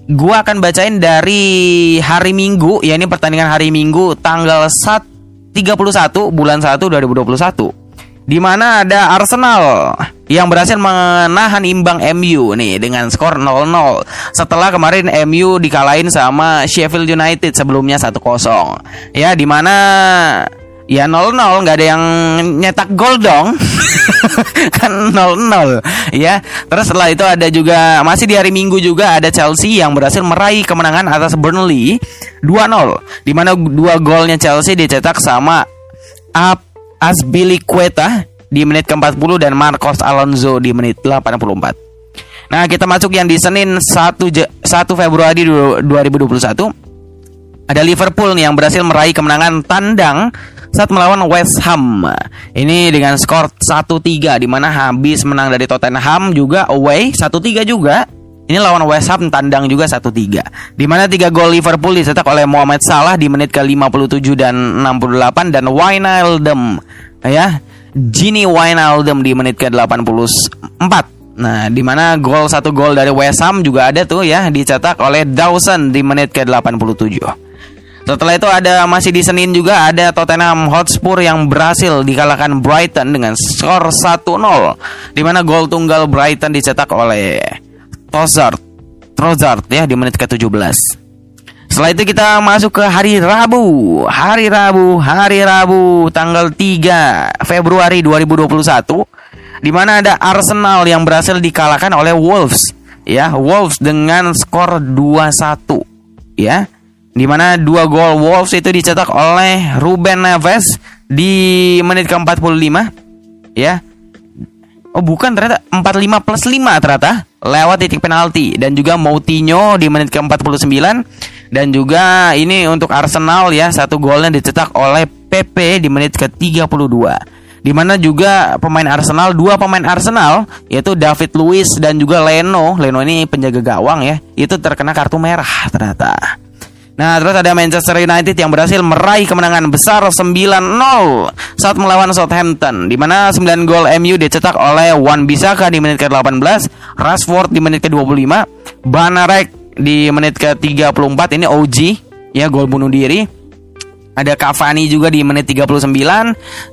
Gua akan bacain dari hari Minggu, ya ini pertandingan hari Minggu tanggal 1 31 bulan 1 2021. Di mana ada Arsenal yang berhasil menahan imbang MU nih dengan skor 0-0 setelah kemarin MU dikalahin sama Sheffield United sebelumnya 1-0. Ya, di mana ya 0-0 nggak ada yang nyetak gol dong. kan 0-0 ya. Terus setelah itu ada juga masih di hari Minggu juga ada Chelsea yang berhasil meraih kemenangan atas Burnley 2-0 di mana dua golnya Chelsea dicetak sama Ab Azpilicueta di menit ke-40 dan Marcos Alonso di menit 84. Nah, kita masuk yang di Senin 1 Je- 1 Februari du- 2021. Ada Liverpool nih yang berhasil meraih kemenangan tandang saat melawan West Ham. Ini dengan skor 1-3 di mana habis menang dari Tottenham juga away 1-3 juga. Ini lawan West Ham tandang juga 1-3. Di mana 3 gol Liverpool dicetak oleh Mohamed Salah di menit ke-57 dan 68 dan Wijnaldum ya Gini Wijnaldum di menit ke-84. Nah, di mana gol satu gol dari West Ham juga ada tuh ya dicetak oleh Dawson di menit ke-87. Setelah itu ada masih di Senin juga ada Tottenham Hotspur yang berhasil dikalahkan Brighton dengan skor 1-0. Di mana gol tunggal Brighton dicetak oleh Trossard. Trossard ya di menit ke-17. Setelah itu kita masuk ke hari Rabu. Hari Rabu, hari Rabu tanggal 3 Februari 2021 di mana ada Arsenal yang berhasil dikalahkan oleh Wolves. Ya, Wolves dengan skor 2-1. Ya. Di mana dua gol Wolves itu dicetak oleh Ruben Neves di menit ke-45. Ya. Oh, bukan ternyata 45 plus 5 ternyata. Lewat titik penalti. Dan juga Moutinho di menit ke-49 dan juga ini untuk Arsenal ya satu golnya dicetak oleh PP di menit ke-32 di mana juga pemain Arsenal dua pemain Arsenal yaitu David Luiz dan juga Leno. Leno ini penjaga gawang ya. Itu terkena kartu merah ternyata Nah, terus ada Manchester United yang berhasil meraih kemenangan besar 9-0 saat melawan Southampton. Di mana 9 gol MU dicetak oleh Wan Bisaka di menit ke-18, Rashford di menit ke-25, Banarek di menit ke-34 ini OG ya gol bunuh diri ada Cavani juga di menit 39.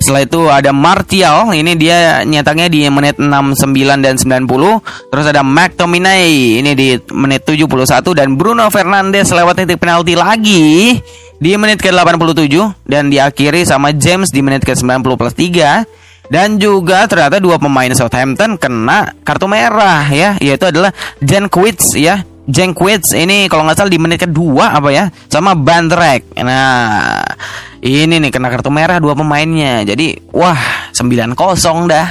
Setelah itu ada Martial, ini dia nyetaknya di menit 69 dan 90. Terus ada McTominay, ini di menit 71 dan Bruno Fernandes lewat titik penalti lagi di menit ke-87 dan diakhiri sama James di menit ke-90 plus 3 dan juga ternyata dua pemain Southampton kena kartu merah ya. Yaitu adalah Jan Quits ya Jenkwits ini kalau nggak salah di menit kedua apa ya sama Bandrek. Nah ini nih kena kartu merah dua pemainnya. Jadi wah 9-0 dah.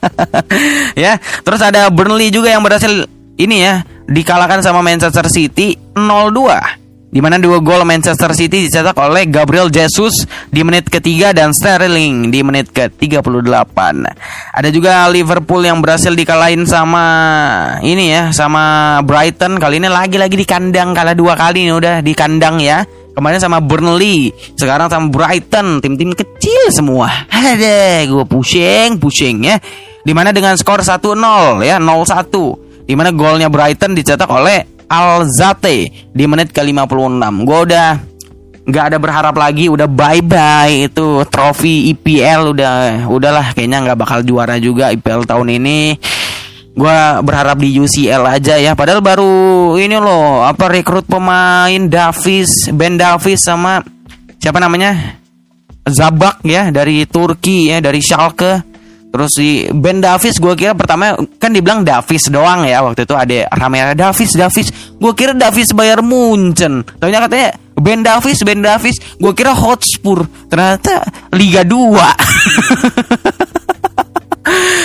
ya terus ada Burnley juga yang berhasil ini ya dikalahkan sama Manchester City 0-2 di mana dua gol Manchester City dicetak oleh Gabriel Jesus di menit ketiga dan Sterling di menit ke-38. Ada juga Liverpool yang berhasil dikalahin sama ini ya, sama Brighton. Kali ini lagi-lagi di kandang kalah dua kali nih udah di kandang ya. Kemarin sama Burnley, sekarang sama Brighton, tim-tim kecil semua. Ada, gue pusing, pusing ya. Di mana dengan skor 1-0 ya, 0-1. Di mana golnya Brighton dicetak oleh Alzate di menit ke-56. Gue udah nggak ada berharap lagi, udah bye bye itu trofi IPL udah udahlah kayaknya nggak bakal juara juga IPL tahun ini. Gue berharap di UCL aja ya. Padahal baru ini loh apa rekrut pemain Davis, Ben Davis sama siapa namanya Zabak ya dari Turki ya dari Schalke Terus si Ben Davis gue kira pertama kan dibilang Davis doang ya waktu itu ada rame Davis Davis. Gue kira Davis bayar Munchen. Ternyata katanya Ben Davis Ben Davis. Gue kira Hotspur. Ternyata Liga 2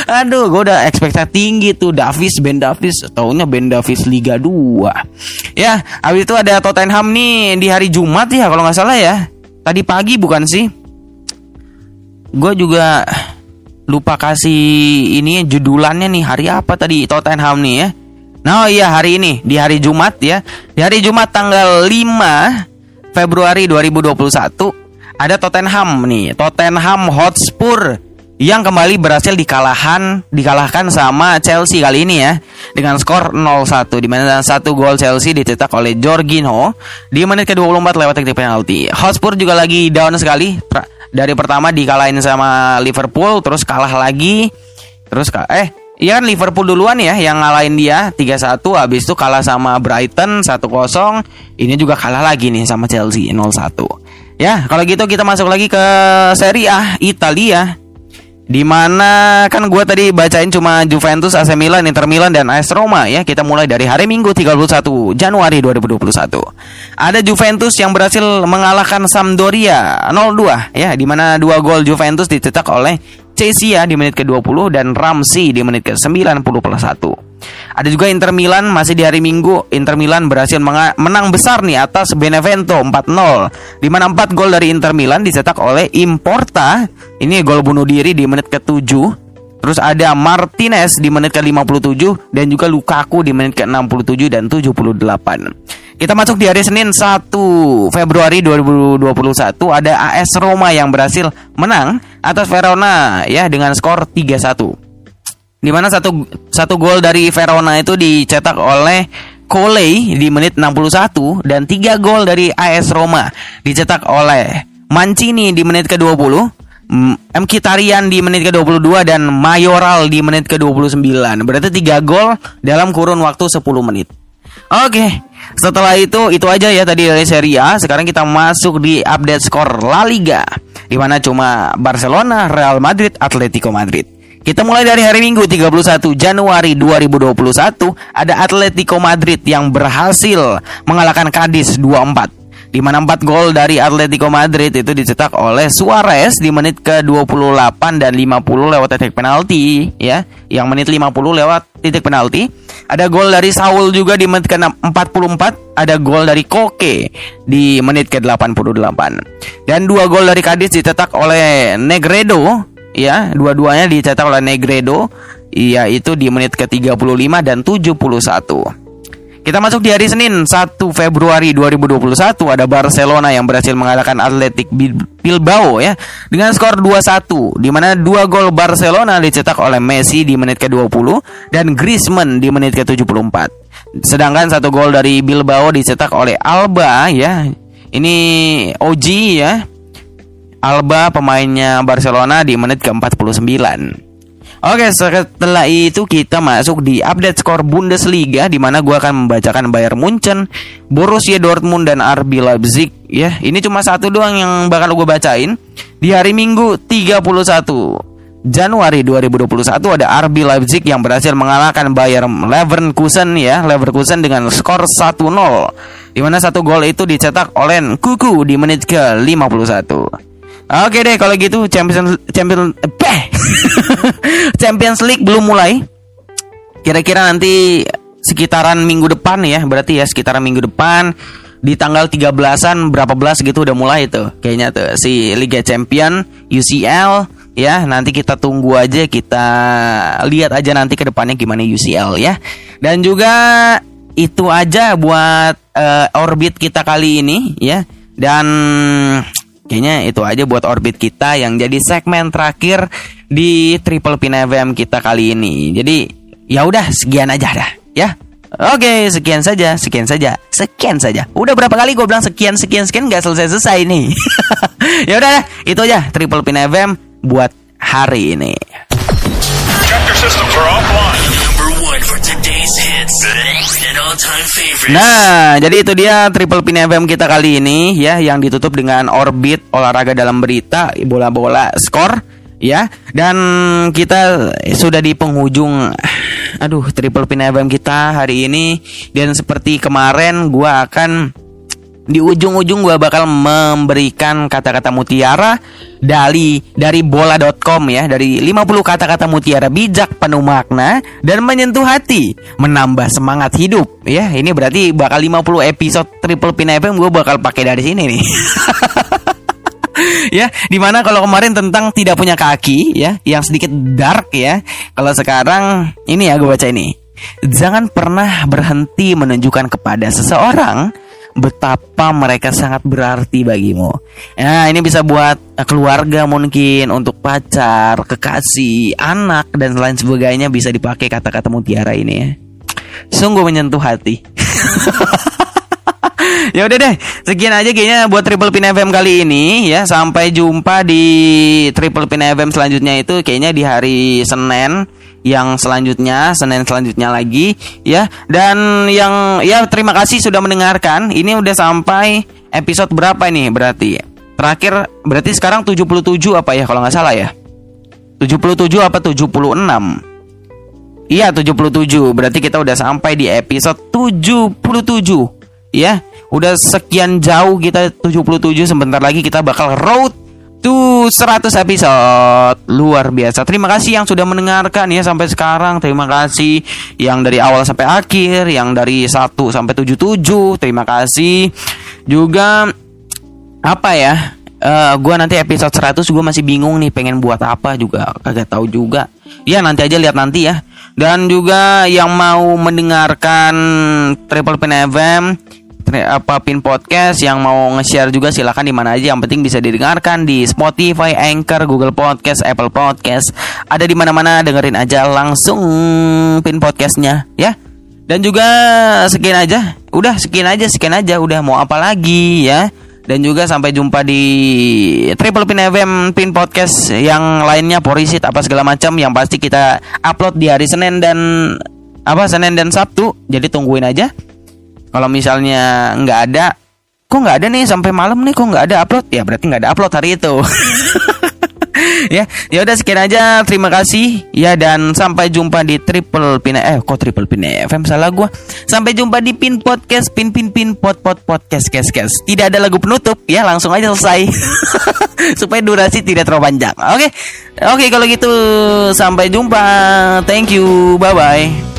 Aduh, gue udah ekspektasi tinggi tuh. Davis, Ben Davis, taunya Ben Davis Liga 2. Ya, habis itu ada Tottenham nih di hari Jumat ya kalau nggak salah ya. Tadi pagi bukan sih? Gue juga lupa kasih ini judulannya nih hari apa tadi Tottenham nih ya. Nah oh iya hari ini di hari Jumat ya. Di hari Jumat tanggal 5 Februari 2021 ada Tottenham nih, Tottenham Hotspur yang kembali berhasil dikalahan dikalahkan sama Chelsea kali ini ya dengan skor 0-1 di mana satu gol Chelsea dicetak oleh Jorginho di menit ke-24 lewat titik penalti. Hotspur juga lagi down sekali dari pertama dikalahin sama Liverpool terus kalah lagi. Terus eh Iya kan Liverpool duluan ya yang ngalahin dia 3-1 habis itu kalah sama Brighton 1-0 ini juga kalah lagi nih sama Chelsea 0-1 ya kalau gitu kita masuk lagi ke Serie A Italia Di mana kan gue tadi bacain cuma Juventus, AC Milan, Inter Milan, dan AS Roma ya. Kita mulai dari hari Minggu 31 Januari 2021 Ada Juventus yang berhasil mengalahkan Sampdoria 0-2 ya Di mana dua gol Juventus dicetak oleh Cesia di menit ke-20 dan Ramsey di menit ke-90 plus 1 ada juga Inter Milan masih di hari Minggu Inter Milan berhasil menang besar nih atas Benevento 4-0 di mana 4 gol dari Inter Milan dicetak oleh Importa. Ini gol bunuh diri di menit ke-7. Terus ada Martinez di menit ke-57 dan juga Lukaku di menit ke-67 dan 78. Kita masuk di hari Senin 1 Februari 2021 ada AS Roma yang berhasil menang atas Verona ya dengan skor 3-1. Di mana satu satu gol dari Verona itu dicetak oleh Cole di menit 61 dan tiga gol dari AS Roma dicetak oleh Mancini di menit ke-20 M. Kitarian di menit ke-22 dan Mayoral di menit ke-29. Berarti 3 gol dalam kurun waktu 10 menit. Oke, setelah itu itu aja ya tadi dari Serie A. Sekarang kita masuk di update skor La Liga di mana cuma Barcelona, Real Madrid, Atletico Madrid. Kita mulai dari hari Minggu 31 Januari 2021 ada Atletico Madrid yang berhasil mengalahkan Cadiz 2-4 di mana 4 gol dari Atletico Madrid itu dicetak oleh Suarez di menit ke-28 dan 50 lewat titik penalti ya. Yang menit 50 lewat titik penalti. Ada gol dari Saul juga di menit ke-44, ada gol dari Koke di menit ke-88. Dan dua gol dari Cadiz dicetak oleh Negredo ya, dua-duanya dicetak oleh Negredo yaitu di menit ke-35 dan 71. Kita masuk di hari Senin 1 Februari 2021 ada Barcelona yang berhasil mengalahkan Atletic Bilbao ya dengan skor 2-1 di mana dua gol Barcelona dicetak oleh Messi di menit ke-20 dan Griezmann di menit ke-74. Sedangkan satu gol dari Bilbao dicetak oleh Alba ya. Ini OG ya. Alba pemainnya Barcelona di menit ke-49. Oke, setelah itu kita masuk di update skor Bundesliga di mana gua akan membacakan Bayern Munchen, Borussia Dortmund dan RB Leipzig ya. Ini cuma satu doang yang bakal gue bacain. Di hari Minggu 31 Januari 2021 ada RB Leipzig yang berhasil mengalahkan Bayern Leverkusen ya, Leverkusen dengan skor 1-0. Di mana satu gol itu dicetak oleh Kuku di menit ke-51. Oke deh kalau gitu Champions Champions eh, Champions League belum mulai. Kira-kira nanti sekitaran minggu depan ya, berarti ya sekitaran minggu depan. Di tanggal 13-an berapa belas gitu udah mulai tuh kayaknya tuh si Liga Champion UCL ya. Nanti kita tunggu aja kita lihat aja nanti ke depannya gimana UCL ya. Dan juga itu aja buat uh, orbit kita kali ini ya. Dan Kayaknya itu aja buat orbit kita yang jadi segmen terakhir di Triple Pin FM kita kali ini. Jadi ya udah sekian aja dah ya. Oke, sekian saja, sekian saja, sekian saja. Udah berapa kali gue bilang sekian, sekian, sekian nggak selesai selesai nih. ya udah, itu aja Triple Pin FM buat hari ini. Nah, jadi itu dia Triple Pin FM kita kali ini ya yang ditutup dengan orbit olahraga dalam berita bola-bola skor ya. Dan kita sudah di penghujung aduh Triple Pin FM kita hari ini. Dan seperti kemarin gua akan di ujung-ujung gue bakal memberikan kata-kata mutiara dari dari bola.com ya. Dari 50 kata-kata mutiara bijak penuh makna dan menyentuh hati menambah semangat hidup ya. Ini berarti bakal 50 episode triple pin FM gue bakal pakai dari sini nih. Ya di mana kalau kemarin tentang tidak punya kaki ya yang sedikit dark ya kalau sekarang ini ya gue baca ini. Jangan pernah berhenti menunjukkan kepada seseorang betapa mereka sangat berarti bagimu. Nah, ini bisa buat keluarga mungkin, untuk pacar, kekasih, anak dan lain sebagainya bisa dipakai kata-kata mutiara ini ya. Sungguh menyentuh hati. ya udah deh, sekian aja kayaknya buat Triple Pin FM kali ini ya. Sampai jumpa di Triple Pin FM selanjutnya itu kayaknya di hari Senin yang selanjutnya Senin selanjutnya lagi ya. Dan yang ya terima kasih sudah mendengarkan. Ini udah sampai episode berapa nih berarti? Terakhir berarti sekarang 77 apa ya kalau nggak salah ya? 77 apa 76 Iya 77 Berarti kita udah sampai di episode 77 Ya. Udah sekian jauh kita 77 Sebentar lagi kita bakal road itu 100 episode luar biasa. Terima kasih yang sudah mendengarkan ya sampai sekarang. Terima kasih yang dari awal sampai akhir, yang dari 1 sampai 77. Terima kasih. Juga apa ya? Uh, gua nanti episode 100 gue masih bingung nih pengen buat apa juga kagak tahu juga. Ya nanti aja lihat nanti ya. Dan juga yang mau mendengarkan Triple Pin FM apa pin podcast yang mau nge-share juga silakan di mana aja yang penting bisa didengarkan di Spotify, Anchor, Google Podcast, Apple Podcast. Ada di mana-mana dengerin aja langsung pin podcastnya ya. Dan juga sekian aja. Udah sekian aja, sekian aja udah mau apa lagi ya. Dan juga sampai jumpa di Triple Pin FM Pin Podcast yang lainnya Porisit apa segala macam yang pasti kita upload di hari Senin dan apa Senin dan Sabtu. Jadi tungguin aja. Kalau misalnya nggak ada, kok nggak ada nih sampai malam nih kok nggak ada upload? Ya berarti nggak ada upload hari itu. ya, ya udah sekian aja. Terima kasih ya dan sampai jumpa di Triple Pin eh kok Triple Pin FM salah gua. Sampai jumpa di Pin Podcast Pin Pin Pin Pod Pod Podcast Kes Kes. Tidak ada lagu penutup ya, langsung aja selesai. Supaya durasi tidak terlalu panjang. Oke. Oke kalau gitu sampai jumpa. Thank you. Bye bye.